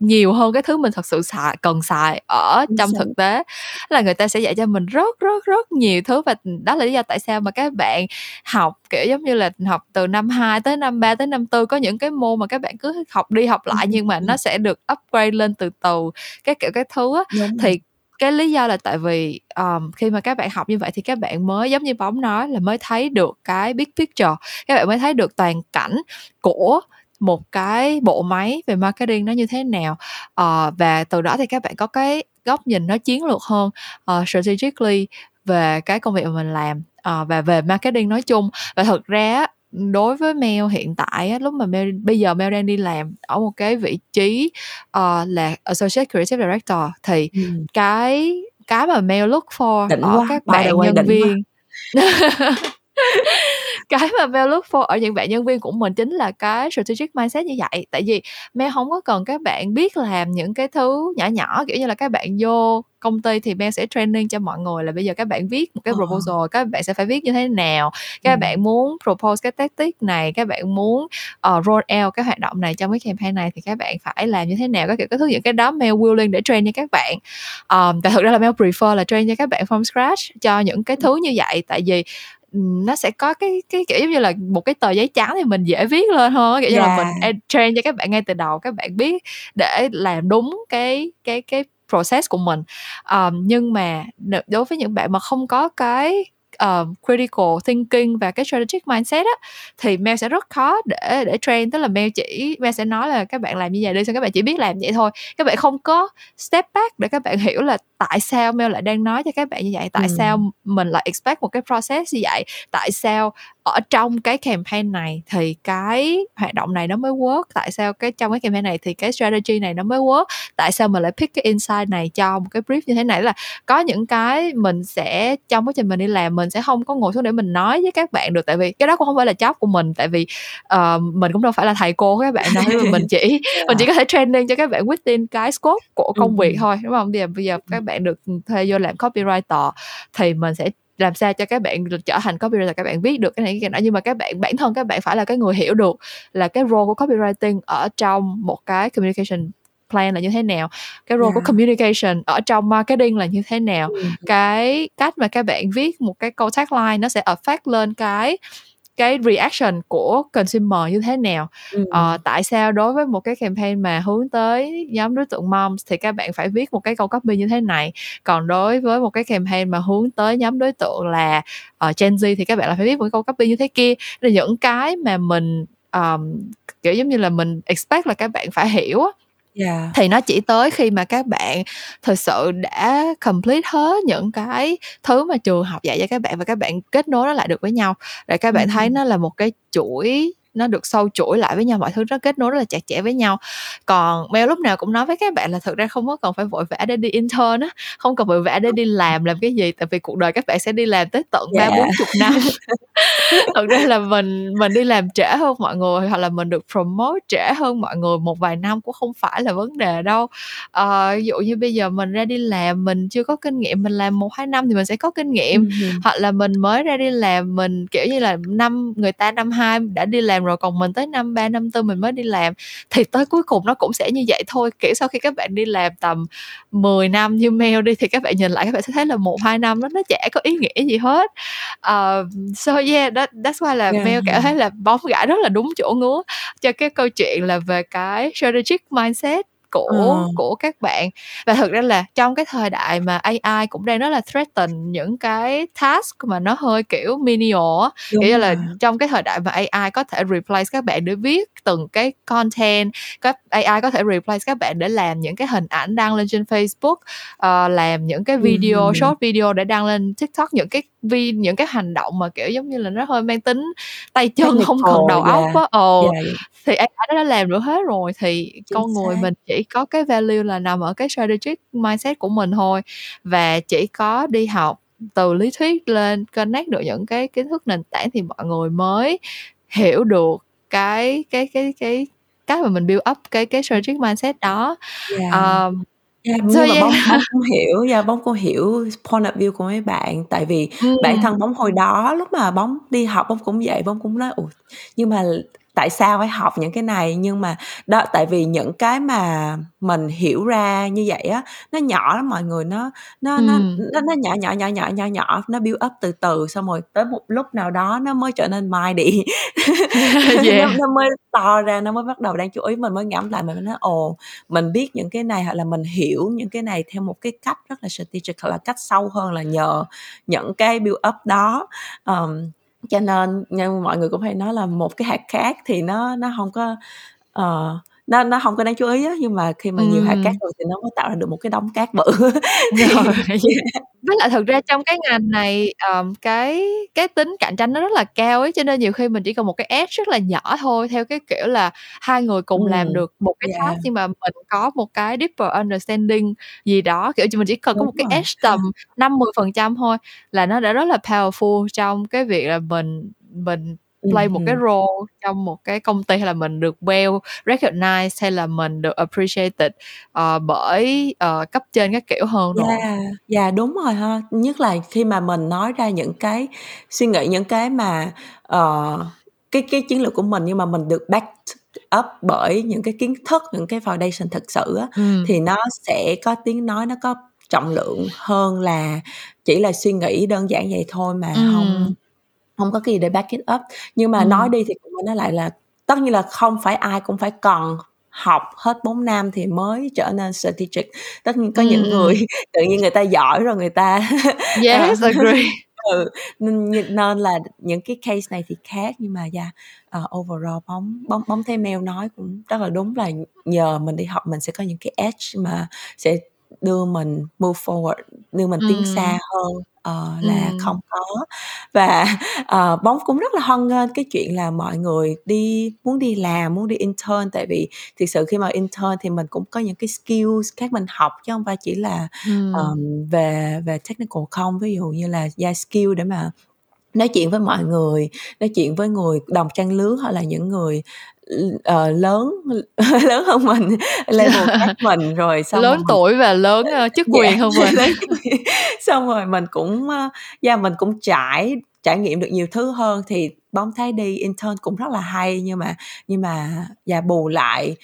nhiều hơn cái thứ mình thật sự xài cần xài ở trong thực tế. Là người ta sẽ dạy cho mình rất rất rất nhiều thứ và đó là lý do tại sao mà các bạn học kiểu giống như là học từ năm 2 tới năm 3 tới năm 4 có những cái môn mà các bạn cứ học đi học lại nhưng mà nó sẽ được upgrade lên từ từ cái kiểu cái thứ á. Thì cái lý do là tại vì um, khi mà các bạn học như vậy thì các bạn mới giống như bóng nói là mới thấy được cái big picture. Các bạn mới thấy được toàn cảnh của một cái bộ máy về marketing nó như thế nào. Uh, và từ đó thì các bạn có cái góc nhìn nó chiến lược hơn uh, strategically về cái công việc mà mình làm uh, và về marketing nói chung. Và thật ra đối với Mel hiện tại á, lúc mà Mel bây giờ Mel đang đi làm ở một cái vị trí uh, là associate creative director thì ừ. cái cái mà Mel look for Đỉnh ở quá. các bạn nhân viên (laughs) (laughs) cái mà Mel look for ở những bạn nhân viên của mình chính là cái strategic mindset như vậy tại vì Mel không có cần các bạn biết làm những cái thứ nhỏ nhỏ kiểu như là các bạn vô công ty thì Mel sẽ training cho mọi người là bây giờ các bạn viết một cái ờ. proposal uh. các bạn sẽ phải viết như thế nào các ừ. bạn muốn propose cái tactic này các bạn muốn uh, roll out cái hoạt động này trong cái campaign này thì các bạn phải làm như thế nào các kiểu cái thứ những cái đó Mel willing để train cho các bạn um, và thực ra là Mel prefer là train cho các bạn from scratch cho những cái thứ như vậy tại vì nó sẽ có cái cái kiểu giống như là một cái tờ giấy trắng thì mình dễ viết lên hơn kiểu yeah. như là mình train cho các bạn ngay từ đầu các bạn biết để làm đúng cái cái cái process của mình um, nhưng mà đối với những bạn mà không có cái uh, critical thinking và cái strategic mindset á thì Mel sẽ rất khó để để train tức là Mel chỉ Mel sẽ nói là các bạn làm như vậy đi xong các bạn chỉ biết làm vậy thôi các bạn không có step back để các bạn hiểu là tại sao Mel lại đang nói cho các bạn như vậy tại ừ. sao mình lại expect một cái process như vậy tại sao ở trong cái campaign này thì cái hoạt động này nó mới work. Tại sao cái trong cái campaign này thì cái strategy này nó mới work? Tại sao mình lại pick cái insight này cho một cái brief như thế này? Là có những cái mình sẽ trong quá trình mình đi làm mình sẽ không có ngồi xuống để mình nói với các bạn được. Tại vì cái đó cũng không phải là job của mình. Tại vì uh, mình cũng đâu phải là thầy cô các bạn đâu. Mình chỉ yeah. (laughs) mình chỉ có thể training cho các bạn within cái scope của công việc thôi đúng không? Bây giờ bây giờ các bạn được thuê vô làm copywriter thì mình sẽ làm sao cho các bạn trở thành copywriter các bạn viết được cái này cái nọ nhưng mà các bạn bản thân các bạn phải là cái người hiểu được là cái role của copywriting ở trong một cái communication plan là như thế nào cái role yeah. của communication ở trong marketing là như thế nào ừ. cái cách mà các bạn viết một cái câu tagline nó sẽ affect lên cái cái reaction của consumer như thế nào? Ừ. ờ, tại sao đối với một cái campaign mà hướng tới nhóm đối tượng moms thì các bạn phải viết một cái câu copy như thế này? Còn đối với một cái campaign mà hướng tới nhóm đối tượng là uh, Gen Z thì các bạn là phải viết một cái câu copy như thế kia. Là những cái mà mình um, kiểu giống như là mình expect là các bạn phải hiểu Yeah. thì nó chỉ tới khi mà các bạn thực sự đã complete hết những cái thứ mà trường học dạy cho các bạn và các bạn kết nối nó lại được với nhau để các bạn thấy nó là một cái chuỗi nó được sâu chuỗi lại với nhau mọi thứ nó kết nối rất là chặt chẽ với nhau. Còn Mel lúc nào cũng nói với các bạn là thực ra không có cần phải vội vã để đi intern á không cần vội vã để đi làm làm cái gì tại vì cuộc đời các bạn sẽ đi làm tới tận ba bốn chục năm. (laughs) Thật ra là mình mình đi làm trễ hơn mọi người hoặc là mình được promote trễ hơn mọi người một vài năm cũng không phải là vấn đề đâu. À, ví dụ như bây giờ mình ra đi làm mình chưa có kinh nghiệm mình làm một hai năm thì mình sẽ có kinh nghiệm. Uh-huh. hoặc là mình mới ra đi làm mình kiểu như là năm người ta năm hai đã đi làm rồi còn mình tới năm ba năm tư mình mới đi làm. Thì tới cuối cùng nó cũng sẽ như vậy thôi kiểu sau khi các bạn đi làm tầm 10 năm như mail đi thì các bạn nhìn lại các bạn sẽ thấy là một hai năm đó nó chả có ý nghĩa gì hết. Uh, so yeah that, that's why là yeah. mail cảm thấy là bóng gãi rất là đúng chỗ ngứa cho cái câu chuyện là về cái strategic mindset của ờ. của các bạn và thực ra là trong cái thời đại mà AI cũng đang rất là threaten những cái task mà nó hơi kiểu menial á nghĩa là trong cái thời đại mà AI có thể replace các bạn để viết từng cái content các AI có thể replace các bạn để làm những cái hình ảnh đăng lên trên Facebook uh, làm những cái video ừ. short video để đăng lên TikTok những cái vi những cái hành động mà kiểu giống như là nó hơi mang tính tay chân không cần đầu yeah. óc á ồ yeah, thì AI nó đã làm được hết rồi thì Chính con xác. người mình chỉ có cái value là nằm ở cái strategic mindset của mình thôi và chỉ có đi học từ lý thuyết lên connect được những cái kiến thức nền tảng thì mọi người mới hiểu được cái cái cái cái cách mà mình build up cái cái strategic mindset đó yeah. um, Yeah, nhưng so, mà yeah. bóng (laughs) bóng cũng hiểu yeah, bóng cũng hiểu point of view của mấy bạn tại vì ừ. bản thân bóng hồi đó lúc mà bóng đi học bóng cũng vậy bóng cũng nói ủa nhưng mà tại sao phải học những cái này nhưng mà đó tại vì những cái mà mình hiểu ra như vậy á nó nhỏ lắm mọi người nó nó ừ. nó nó nó nhỏ nhỏ nhỏ nhỏ nhỏ nhỏ nó build up từ từ xong rồi tới một lúc nào đó nó mới trở nên mighty (laughs) (laughs) yeah. nó, nó mới to ra nó mới bắt đầu đang chú ý mình mới ngẫm lại mình nói ồ mình biết những cái này hoặc là mình hiểu những cái này theo một cái cách rất là strategic hoặc là cách sâu hơn là nhờ những cái build up đó um, cho nên như mọi người cũng hay nói là một cái hạt khác thì nó nó không có uh, nó nó không có đáng chú ý á nhưng mà khi mà nhiều hạt cát rồi thì nó mới tạo ra được một cái đống cát bự. (laughs) Rồi. Với lại thực ra trong cái ngành này um, cái cái tính cạnh tranh nó rất là cao ấy cho nên nhiều khi mình chỉ cần một cái edge rất là nhỏ thôi theo cái kiểu là hai người cùng ừ. làm được một cái yeah. task nhưng mà mình có một cái deeper understanding gì đó kiểu mình chỉ cần Đúng có một cái edge tầm năm mười phần trăm thôi là nó đã rất là powerful trong cái việc là mình mình play một cái role trong một cái công ty hay là mình được well recognized hay là mình được appreciated uh, bởi uh, cấp trên các kiểu hơn rồi. Yeah, yeah đúng rồi ha. Nhất là khi mà mình nói ra những cái suy nghĩ những cái mà uh, cái cái chiến lược của mình nhưng mà mình được back up bởi những cái kiến thức những cái foundation thực sự á ừ. thì nó sẽ có tiếng nói nó có trọng lượng hơn là chỉ là suy nghĩ đơn giản vậy thôi mà ừ. không không có cái gì để back it up. Nhưng mà ừ. nói đi thì cũng nói lại là tất nhiên là không phải ai cũng phải còn học hết 4 năm thì mới trở nên strategic. Tất nhiên có ừ. những người (laughs) tự nhiên người ta giỏi rồi người ta (laughs) yes agree. (laughs) Ừ, nên, nên là những cái case này thì khác nhưng mà yeah, uh, overall bóng bóng bóng thấy mail nói cũng rất là đúng là nhờ mình đi học mình sẽ có những cái edge mà sẽ đưa mình move forward đưa mình tiến xa hơn uh, là Ừm. không có và uh, bóng cũng rất là hoan nghênh cái chuyện là mọi người đi muốn đi làm muốn đi intern tại vì thực sự khi mà intern thì mình cũng có những cái skills khác mình học chứ không phải chỉ là Ừm. um, về về technical không ví dụ như là yeah, skill để mà nói chuyện với mọi người nói chuyện với người đồng trang lứa hoặc là những người uh, lớn (laughs) lớn hơn mình level (laughs) khác mình rồi xong lớn rồi tuổi và lớn uh, (laughs) chức quyền yeah, hơn mình. xong rồi mình cũng uh, yeah, mình cũng trải trải nghiệm được nhiều thứ hơn thì bóng thấy đi intern cũng rất là hay nhưng mà nhưng mà và bù lại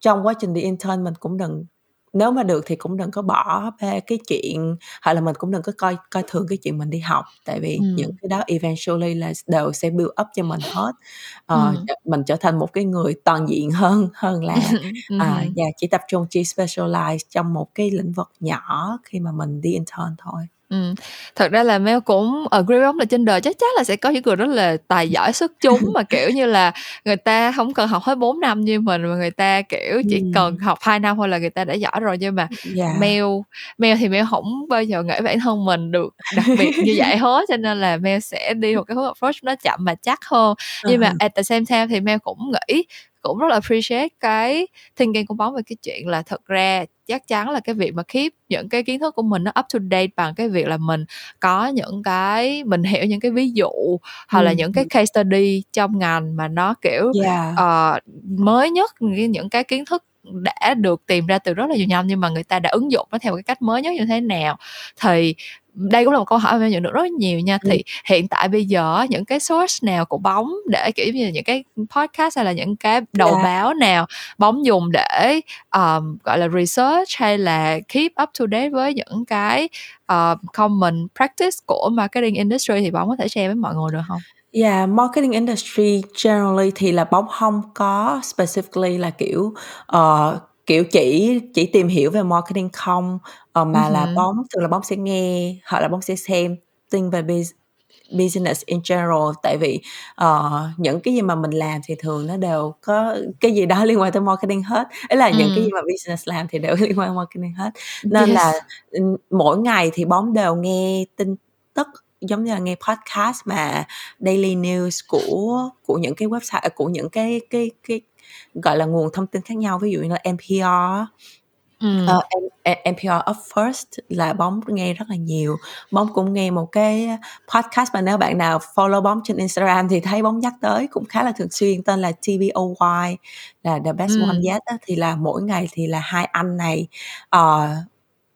trong quá trình đi intern mình cũng đừng nếu mà được thì cũng đừng có bỏ bê cái chuyện hoặc là mình cũng đừng có coi coi thường cái chuyện mình đi học tại vì ừ. những cái đó eventually là đều sẽ build up cho mình hết ờ, ừ. mình trở thành một cái người toàn diện hơn hơn là (laughs) à, và chỉ tập trung chỉ specialize trong một cái lĩnh vực nhỏ khi mà mình đi intern thôi Ừm, thật ra là Mel cũng agree với là trên đời chắc chắn là sẽ có những người rất là tài giỏi xuất chúng mà, kiểu như là, người ta không cần học hết 4 năm như mình mà người ta, kiểu, chỉ Ừm. cần học 2 năm thôi là người ta đã giỏi rồi. Nhưng mà Yeah. Mel Mel thì Mel hổng bao giờ nghĩ bản thân mình được đặc biệt như vậy hết, cho nên là Mel sẽ đi một cái hướng approach nó chậm mà chắc hơn. Nhưng mà uh-huh. at the same time thì Mel cũng nghĩ cũng rất là appreciate cái thinking của bóng về cái chuyện là thật ra chắc chắn là cái việc mà keep những cái kiến thức của mình nó up to date bằng cái việc là mình có những cái mình hiểu những cái ví dụ hoặc ừ. là những cái case study trong ngành mà nó kiểu yeah. uh, mới nhất những cái kiến thức đã được tìm ra từ rất là nhiều năm nhưng mà người ta đã ứng dụng nó theo cái cách mới nhất như thế nào thì đây cũng là một câu hỏi mà nhận được rất nhiều nha thì ừ. hiện tại bây giờ những cái source nào của bóng để kiểu như những cái podcast hay là những cái đầu yeah. báo nào bóng dùng để um, gọi là research hay là keep up to date với những cái uh, common practice của marketing industry thì bóng có thể share với mọi người được không? Yeah, marketing industry generally thì là bóng không có specifically là kiểu uh, kiểu chỉ chỉ tìm hiểu về marketing không uh, mà uh-huh. là bóng thường là bóng sẽ nghe hoặc là bóng sẽ xem tin về business in general tại vì uh, những cái gì mà mình làm thì thường nó đều có cái gì đó (laughs) liên quan tới marketing hết ấy là ừ. những cái gì mà business làm thì đều (laughs) liên quan marketing hết nên yes. là mỗi ngày thì bóng đều nghe tin tức giống như là nghe podcast mà daily news của của những cái website của những cái cái cái gọi là nguồn thông tin khác nhau ví dụ như là NPR Ừm. Ờ, NPR Up First là Bóng nghe rất là nhiều. Bóng cũng nghe một cái podcast mà nếu bạn nào follow Bóng trên Instagram thì thấy Bóng nhắc tới cũng khá là thường xuyên tên là TVOY là The Best One Ừm. Yet á, thì là mỗi ngày thì là hai anh này, ờ,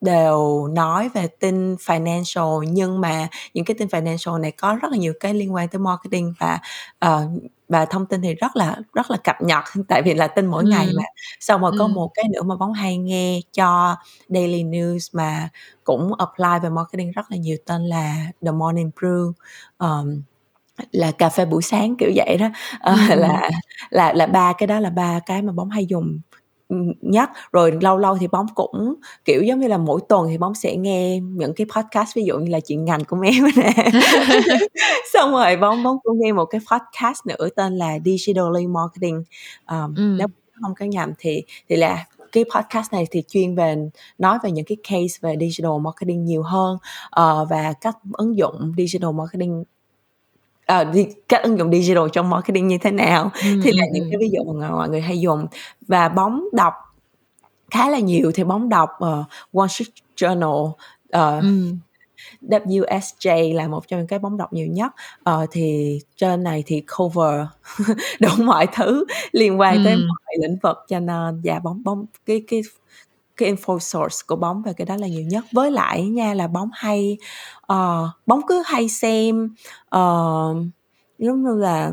đều nói về tin financial nhưng mà những cái tin financial này có rất là nhiều cái liên quan tới marketing và, ờ, và thông tin thì rất là rất là cập nhật, (laughs) tại vì là tin mỗi ngày Ừm. mà. Xong rồi có Ừm. một cái nữa mà Bóng hay nghe cho Daily News mà cũng apply về marketing rất là nhiều tên là The Morning Brew, ờm, là cà phê buổi sáng, kiểu vậy đó. (laughs) Ừm, ừm. là là là 3 cái đó là 3 cái mà Bóng hay dùng, nhất. Rồi lâu lâu thì Bóng cũng, kiểu, giống như là, mỗi tuần thì Bóng sẽ nghe những cái podcast ví dụ như là Chuyện ngành của Mel nè. (laughs) Xong rồi Bóng Bóng cũng nghe một cái podcast nữa tên là Digitally Marketing, ờm, nếu Ừm. hông có nhầm thì thì là cái podcast này thì chuyên về nói về những cái case về digital marketing nhiều hơn, ờ, và cách ứng dụng digital marketing ờ, đi cách ứng dụng digital trong marketing như thế nào, Ừm, thì là ừm, những ừm. cái ví dụ mà mọi người hay dùng. Và Bóng đọc khá là nhiều thì Bóng đọc, ờ, Wall Street Journal, ờ, Ừm. WSJ là một trong những cái Bóng đọc nhiều nhất. Ờ, thì trên này thì cover (laughs) đủ mọi thứ liên quan tới Ừm. mọi lĩnh vực cho nên yeah, Bóng Bóng cái cái cái info source của Bóng về cái đó là nhiều nhất. Với lại nha là Bóng hay, ờ, Bóng cứ hay xem, ờ, giống như là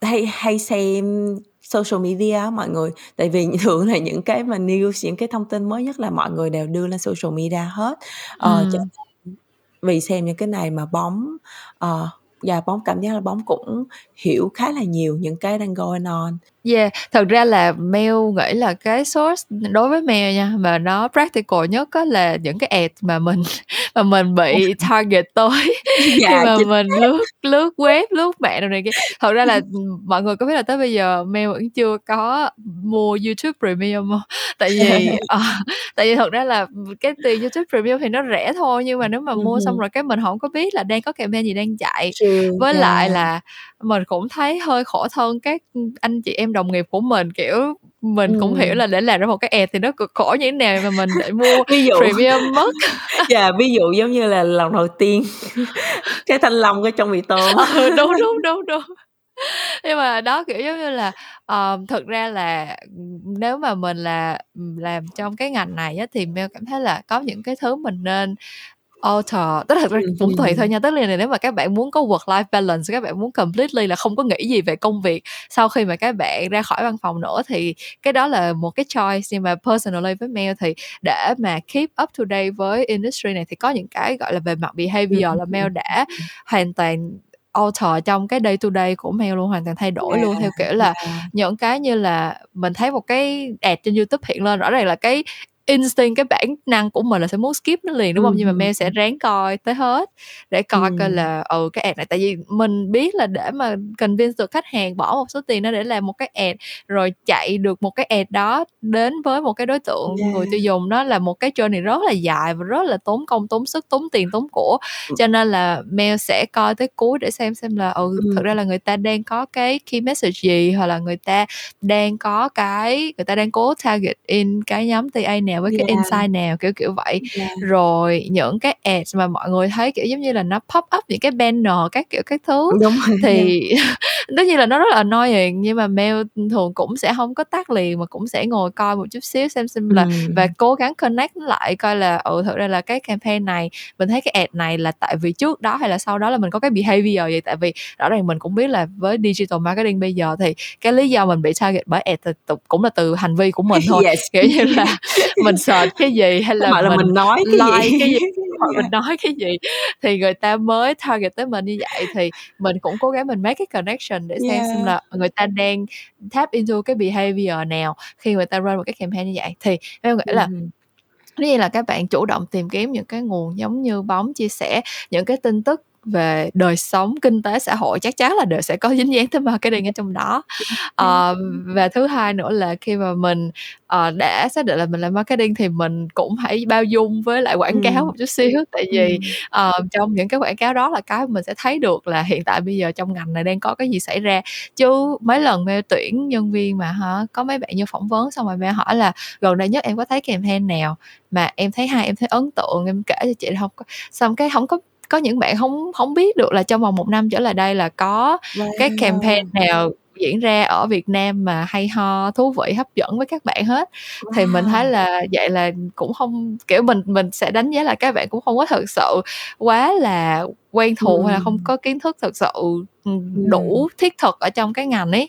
hay hay xem social media mọi người, tại vì (laughs) thường là những cái mà news, những cái thông tin mới nhất là mọi người đều đưa lên social media hết. Ờ, cho nên vì xem những cái này mà Bóng, ờ, yeah, Bóng cảm giác là Bóng cũng hiểu khá là nhiều những cái đang going on. Yeah, thật ra là Mel nghĩ là cái source đối với Mel nha, mà nó practical nhất á là những cái ad mà mình (laughs) mà mình bị target tới (laughs) khi Yeah, mà chính mình lướt lướt web, lướt mạng đồ này kia. Thật ra là, mọi người có biết là tới bây giờ Mel vẫn chưa có mua YouTube Premium hông? (laughs) Tại vì, ờ, tại vì thật ra là, cái tiền YouTube Premium thì nó rẻ thôi, nhưng mà nếu mà Ừm mua xong rồi cái mình hổng có biết là đang có campaign gì đang chạy. True, Với lại là mình cũng thấy hơi khổ thân các, anh chị em đồng nghiệp của mình, kiểu, mình cũng hiểu là để làm ra một cái ad thì nó cực khổ như thế nào mà mình lại mua (laughs) Ví dụ Premium mất. yeah, (laughs) ví dụ giống như là lần đầu tiên (laughs) cái thanh long ở trong mì tôm. Ừ, đúng, đúng, đúng, đúng. Nhưng mà đó, kiểu, giống như là, ờ, thực ra là, nếu mà mình là, làm trong cái ngành này á thì Mel cảm thấy là có những cái thứ mình nên alter, tức là cũng tùy thôi hưm. nha. Tất nhiên là nếu mà các bạn muốn có work life balance, các bạn muốn completely là không có nghĩ gì về công việc sau khi mà các bạn ra khỏi văn phòng nữa thì cái đó là một cái choice. Nhưng mà personally với Mel thì để mà keep up to date với industry này thì có những cái, gọi là, về mặt behavior là ừm, đã hoàn toàn alter trong cái day to day của Mel luôn, hoàn toàn thay đổi Yeah, luôn. Theo kiểu là yeah. những cái như là mình thấy một cái ad trên YouTube hiện lên, rõ ràng là cái instinct, cái bản năng của mình là sẽ muốn skip nó liền, đúng hông? Ừm Nhưng mà Mel sẽ ráng coi tới hết để coi coi Ừm. là, ừ, cái ad này tại vì mình biết là để mà convince được khách hàng bỏ một số tiền đó để làm một cái ad, rồi chạy được một cái ad đó đến với một cái đối tượng người tiêu Yeah. dùng, nó là một cái journey rất là dài và rất là tốn công, tốn sức, tốn tiền, tốn của. Cho nên là Mel sẽ coi tới cuối để xem xem là, ừ, Ừm. thực ra là người ta đang có cái key message gì, hoặc là người ta đang có cái người ta đang cố target in cái nhóm TA nào với cái Yeah. insight nào, kiểu, kiểu vậy. Yeah. Rồi những cái ads mà mọi người thấy, kiểu, giống như là nó pop up những cái banner các kiểu các thứ Đúng rồi, yeah. thì (laughs) tất nhiên là nó rất là annoying, nhưng mà Mel thường cũng sẽ hông có tắt liền mà cũng sẽ ngồi coi một chút xíu xem xem là và Ừm. cố gắng connect lại coi là, ừ, thực ra là cái campaign này, mình thấy cái ad này là tại vì trước đó hay là sau đó là mình có cái behavior gì. Tại vì rõ ràng mình cũng biết là với digital marketing bây giờ thì cái lý do mình bị target bởi ad cũng là từ hành vi của mình thôi. (laughs) Yes. Kiểu như là (laughs) mình search cái gì hay là Hoặc là mình mình nói cái like cái gì. gì, hoặc mình nói cái gì thì người ta mới target tới mình như vậy. Thì mình cũng cố gắng mình make cái connection để xem xem Yeah. là người ta đang tap into cái behavior nào khi người ta run một cái campaign như vậy. Thì Mel nghĩ là tất nhiên là các bạn chủ động tìm kiếm những cái nguồn giống như Bóng chia sẻ, những cái tin tức về đời sống kinh tế xã hội chắc chắn là đều sẽ có dính dáng tới marketing ở trong đó. Uh, và thứ hai nữa là khi mà mình uh, đã xác định là mình làm marketing thì mình cũng hãy bao dung với lại quảng cáo một chút xíu. Tại vì uh, trong những cái quảng cáo đó là cái mình sẽ thấy được là hiện tại bây giờ trong ngành này đang có cái gì xảy ra. Chứ mấy lần mail tuyển nhân viên mà hả có mấy bạn như phỏng vấn xong rồi mail hỏi là gần đây nhất em có thấy campaign nào? Mà em thấy hay em thấy ấn tượng em kể cho chị không có xong cái không có có những bạn không không biết được là trong vòng một năm trở lại đây là có wow. cái campaign nào diễn ra ở Việt Nam mà hay ho thú vị hấp dẫn với các bạn hết wow. thì mình thấy là vậy là cũng không kiểu mình mình sẽ đánh giá là các bạn cũng không có thực sự quá là quen thuộc ừ. hay là không có kiến thức thực sự đủ thiết thực ở trong cái ngành ấy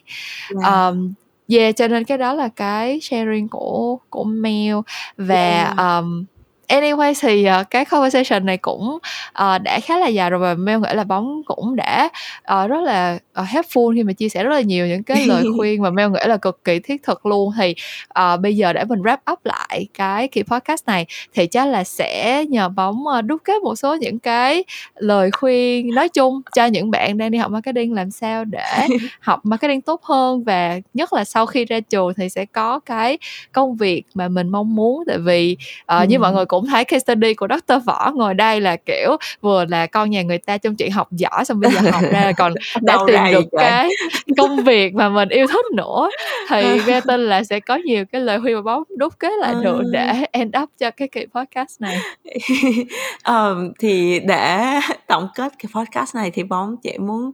wow. um, yeah cho nên cái đó là cái sharing của của mail và yeah. um, anyway thì uh, cái conversation này cũng uh, đã khá là dài rồi và Mel nghĩ là bóng cũng đã uh, rất là uh, helpful khi mà chia sẻ rất là nhiều những cái lời (laughs) khuyên mà Mel nghĩ là cực kỳ thiết thực luôn thì uh, bây giờ để mình wrap up lại cái kỳ podcast này thì chắc là sẽ nhờ bóng uh, đúc kết một số những cái lời khuyên nói chung cho những bạn đang đi học marketing làm sao để (laughs) học marketing tốt hơn và nhất là sau khi ra trường thì sẽ có cái công việc mà mình mong muốn tại vì uh, ừ. như mọi người cũng cũng thấy case study của Dr. Võ ngồi đây là kiểu vừa là con nhà người ta trong chuyện học giỏi xong bây giờ học ra còn (laughs) đã tìm được cái công việc mà mình yêu thích nữa thì nghe tin là sẽ có nhiều cái lời khuyên và bóng đúc kết lại được ừ. để end up cho cái kỳ podcast này (laughs) um, thì để (laughs) tổng kết cái podcast này thì bóng chỉ muốn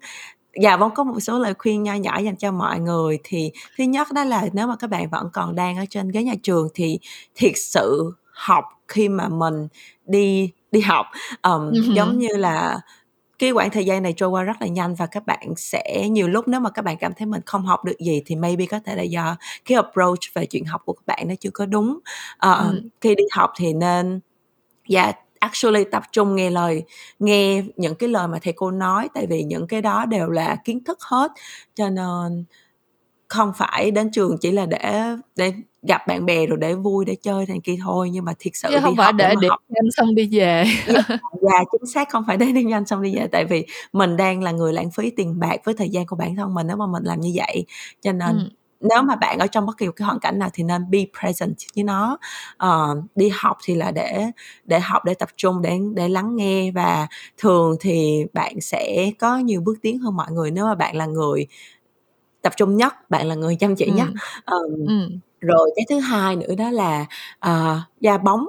dạ bóng có một số lời khuyên nho nhỏ dành cho mọi người thì thứ nhất đó là nếu mà các bạn vẫn còn đang ở trên ghế nhà trường thì thiệt sự học khi mà mình đi đi học um, uh-huh. giống như là cái khoảng thời gian này trôi qua rất là nhanh và các bạn sẽ nhiều lúc nếu mà các bạn cảm thấy mình không học được gì thì maybe có thể là do cái approach về chuyện học của các bạn nó chưa có đúng uh, ừ. khi đi học thì nên dạ yeah, actually tập trung nghe lời nghe những cái lời mà thầy cô nói tại vì những cái đó đều là kiến thức hết cho nên không phải đến trường chỉ là để để gặp bạn bè rồi để vui để chơi này kia thôi nhưng mà thiệt sự Chứ không đi phải học để điểm nhanh xong đi về. Dạ, (laughs) dạ chính xác không phải để điểm nhanh xong đi về tại vì mình đang là người lãng phí tiền bạc với thời gian của bản thân mình nếu mà mình làm như vậy. Cho nên ừ nếu mà bạn ở trong bất kỳ một cái hoàn cảnh nào thì nên be present với nó. Uh, đi học thì là để để học để tập trung để để lắng nghe. Và thường thì bạn sẽ có nhiều bước tiến hơn mọi người nếu mà bạn là người tập trung nhất bạn là người chăm chỉ ừ. nhất um, ừ. Rồi cái thứ hai nữa đó là uh, da bóng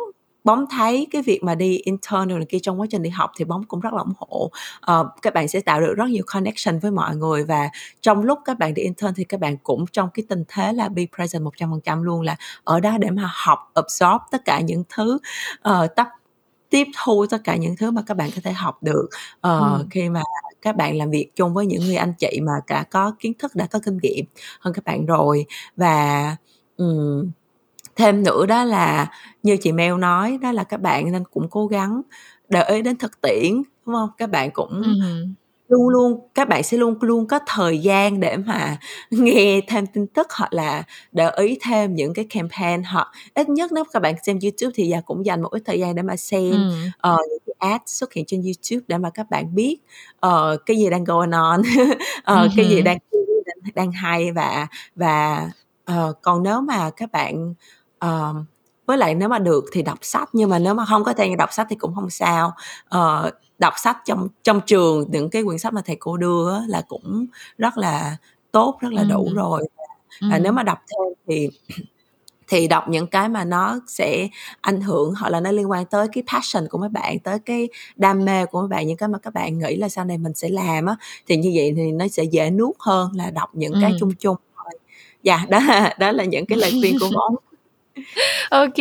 bóng thấy cái việc mà đi intern này kia trong quá trình đi học thì bóng cũng rất là ủng hộ. Uh, các bạn sẽ tạo được rất nhiều connection với mọi người và trong lúc các bạn đi intern thì các bạn cũng trong cái tình thế là be present một trăm phần trăm luôn là ở đó để mà học absorb tất cả những thứ uh, tất tiếp thu tất cả những thứ mà các bạn có thể học được. Uh, ừ. khi mà các bạn làm việc chung với những người anh chị mà đã có kiến thức đã có kinh nghiệm hơn các bạn rồi. Và um, thêm nữa đó là như chị Mel nói đó là các bạn nên cũng cố gắng để ý đến thực tiễn đúng không các bạn cũng uh-huh luôn luôn các bạn sẽ luôn luôn có thời gian để mà (laughs) nghe thêm tin tức hoặc là để ý thêm những cái campaign hoặc ít nhất nếu các bạn xem YouTube thì giờ cũng dành một ít thời gian để mà xem ừ. uh, những cái ad xuất hiện trên YouTube để mà các bạn biết uh, cái gì đang going on (laughs) uh, ừ. cái gì đang đang hay và và uh, còn nếu mà các bạn uh, với lại nếu mà được thì đọc sách nhưng mà nếu mà không có thời gian đọc sách thì cũng không sao uh, đọc sách trong trong trường những cái quyển sách mà thầy cô đưa là cũng rất là tốt rất là đủ ừ. rồi và ừ. nếu mà đọc thêm thì thì đọc những cái mà nó sẽ ảnh hưởng hoặc là nó liên quan tới cái passion của mấy bạn tới cái đam mê của mấy bạn những cái mà các bạn nghĩ là sau này mình sẽ làm á thì như vậy thì nó sẽ dễ nuốt hơn là đọc những cái chung chung dạ đó đó là những cái lời khuyên của (laughs) bóng ok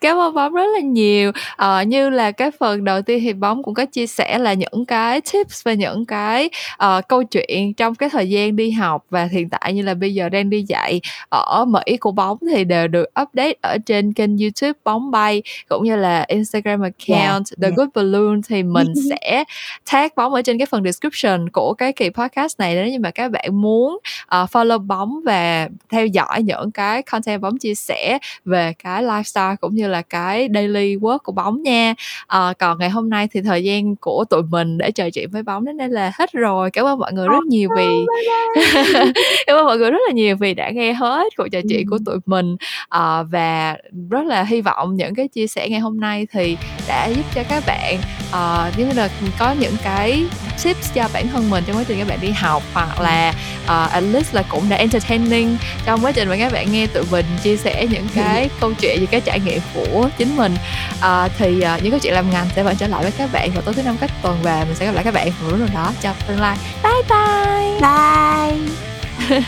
cảm ơn bóng rất là nhiều ờ, như là cái phần đầu tiên thì bóng cũng có chia sẻ là những cái tips và những cái uh, câu chuyện trong cái thời gian đi học và hiện tại như là bây giờ đang đi dạy ở mỹ của bóng thì đều được update ở trên kênh youtube bóng bay cũng như là instagram account yeah, the yeah. good balloon thì mình (laughs) sẽ tag bóng ở trên cái phần description của cái kỳ podcast này nếu như mà các bạn muốn uh, follow bóng và theo dõi những cái content bóng chia sẻ về về cái lifestyle cũng như là cái daily work của bóng nha. À, còn ngày hôm nay thì thời gian của tụi mình để trò chuyện với bóng đến đây là hết rồi. Cảm ơn mọi người rất nhiều vì (laughs) cảm ơn mọi người rất là nhiều vì đã nghe hết cuộc trò chuyện của tụi mình. À, và rất là hy vọng những cái chia sẻ ngày hôm nay thì đã giúp cho các bạn uh, như là có những cái tips cho bản thân mình trong quá trình các bạn đi học hoặc là uh, at least là cũng đã entertaining trong quá trình mà các bạn nghe tụi mình chia sẻ những cái câu chuyện những cái trải nghiệm của chính mình. Uh, thì uh, những câu chuyện làm ngành sẽ vẫn trở lại với các bạn vào tối thứ năm các tuần và mình sẽ gặp lại các bạn vào lúc nào đó trong tương lai. Bye bye! Bye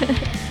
(laughs)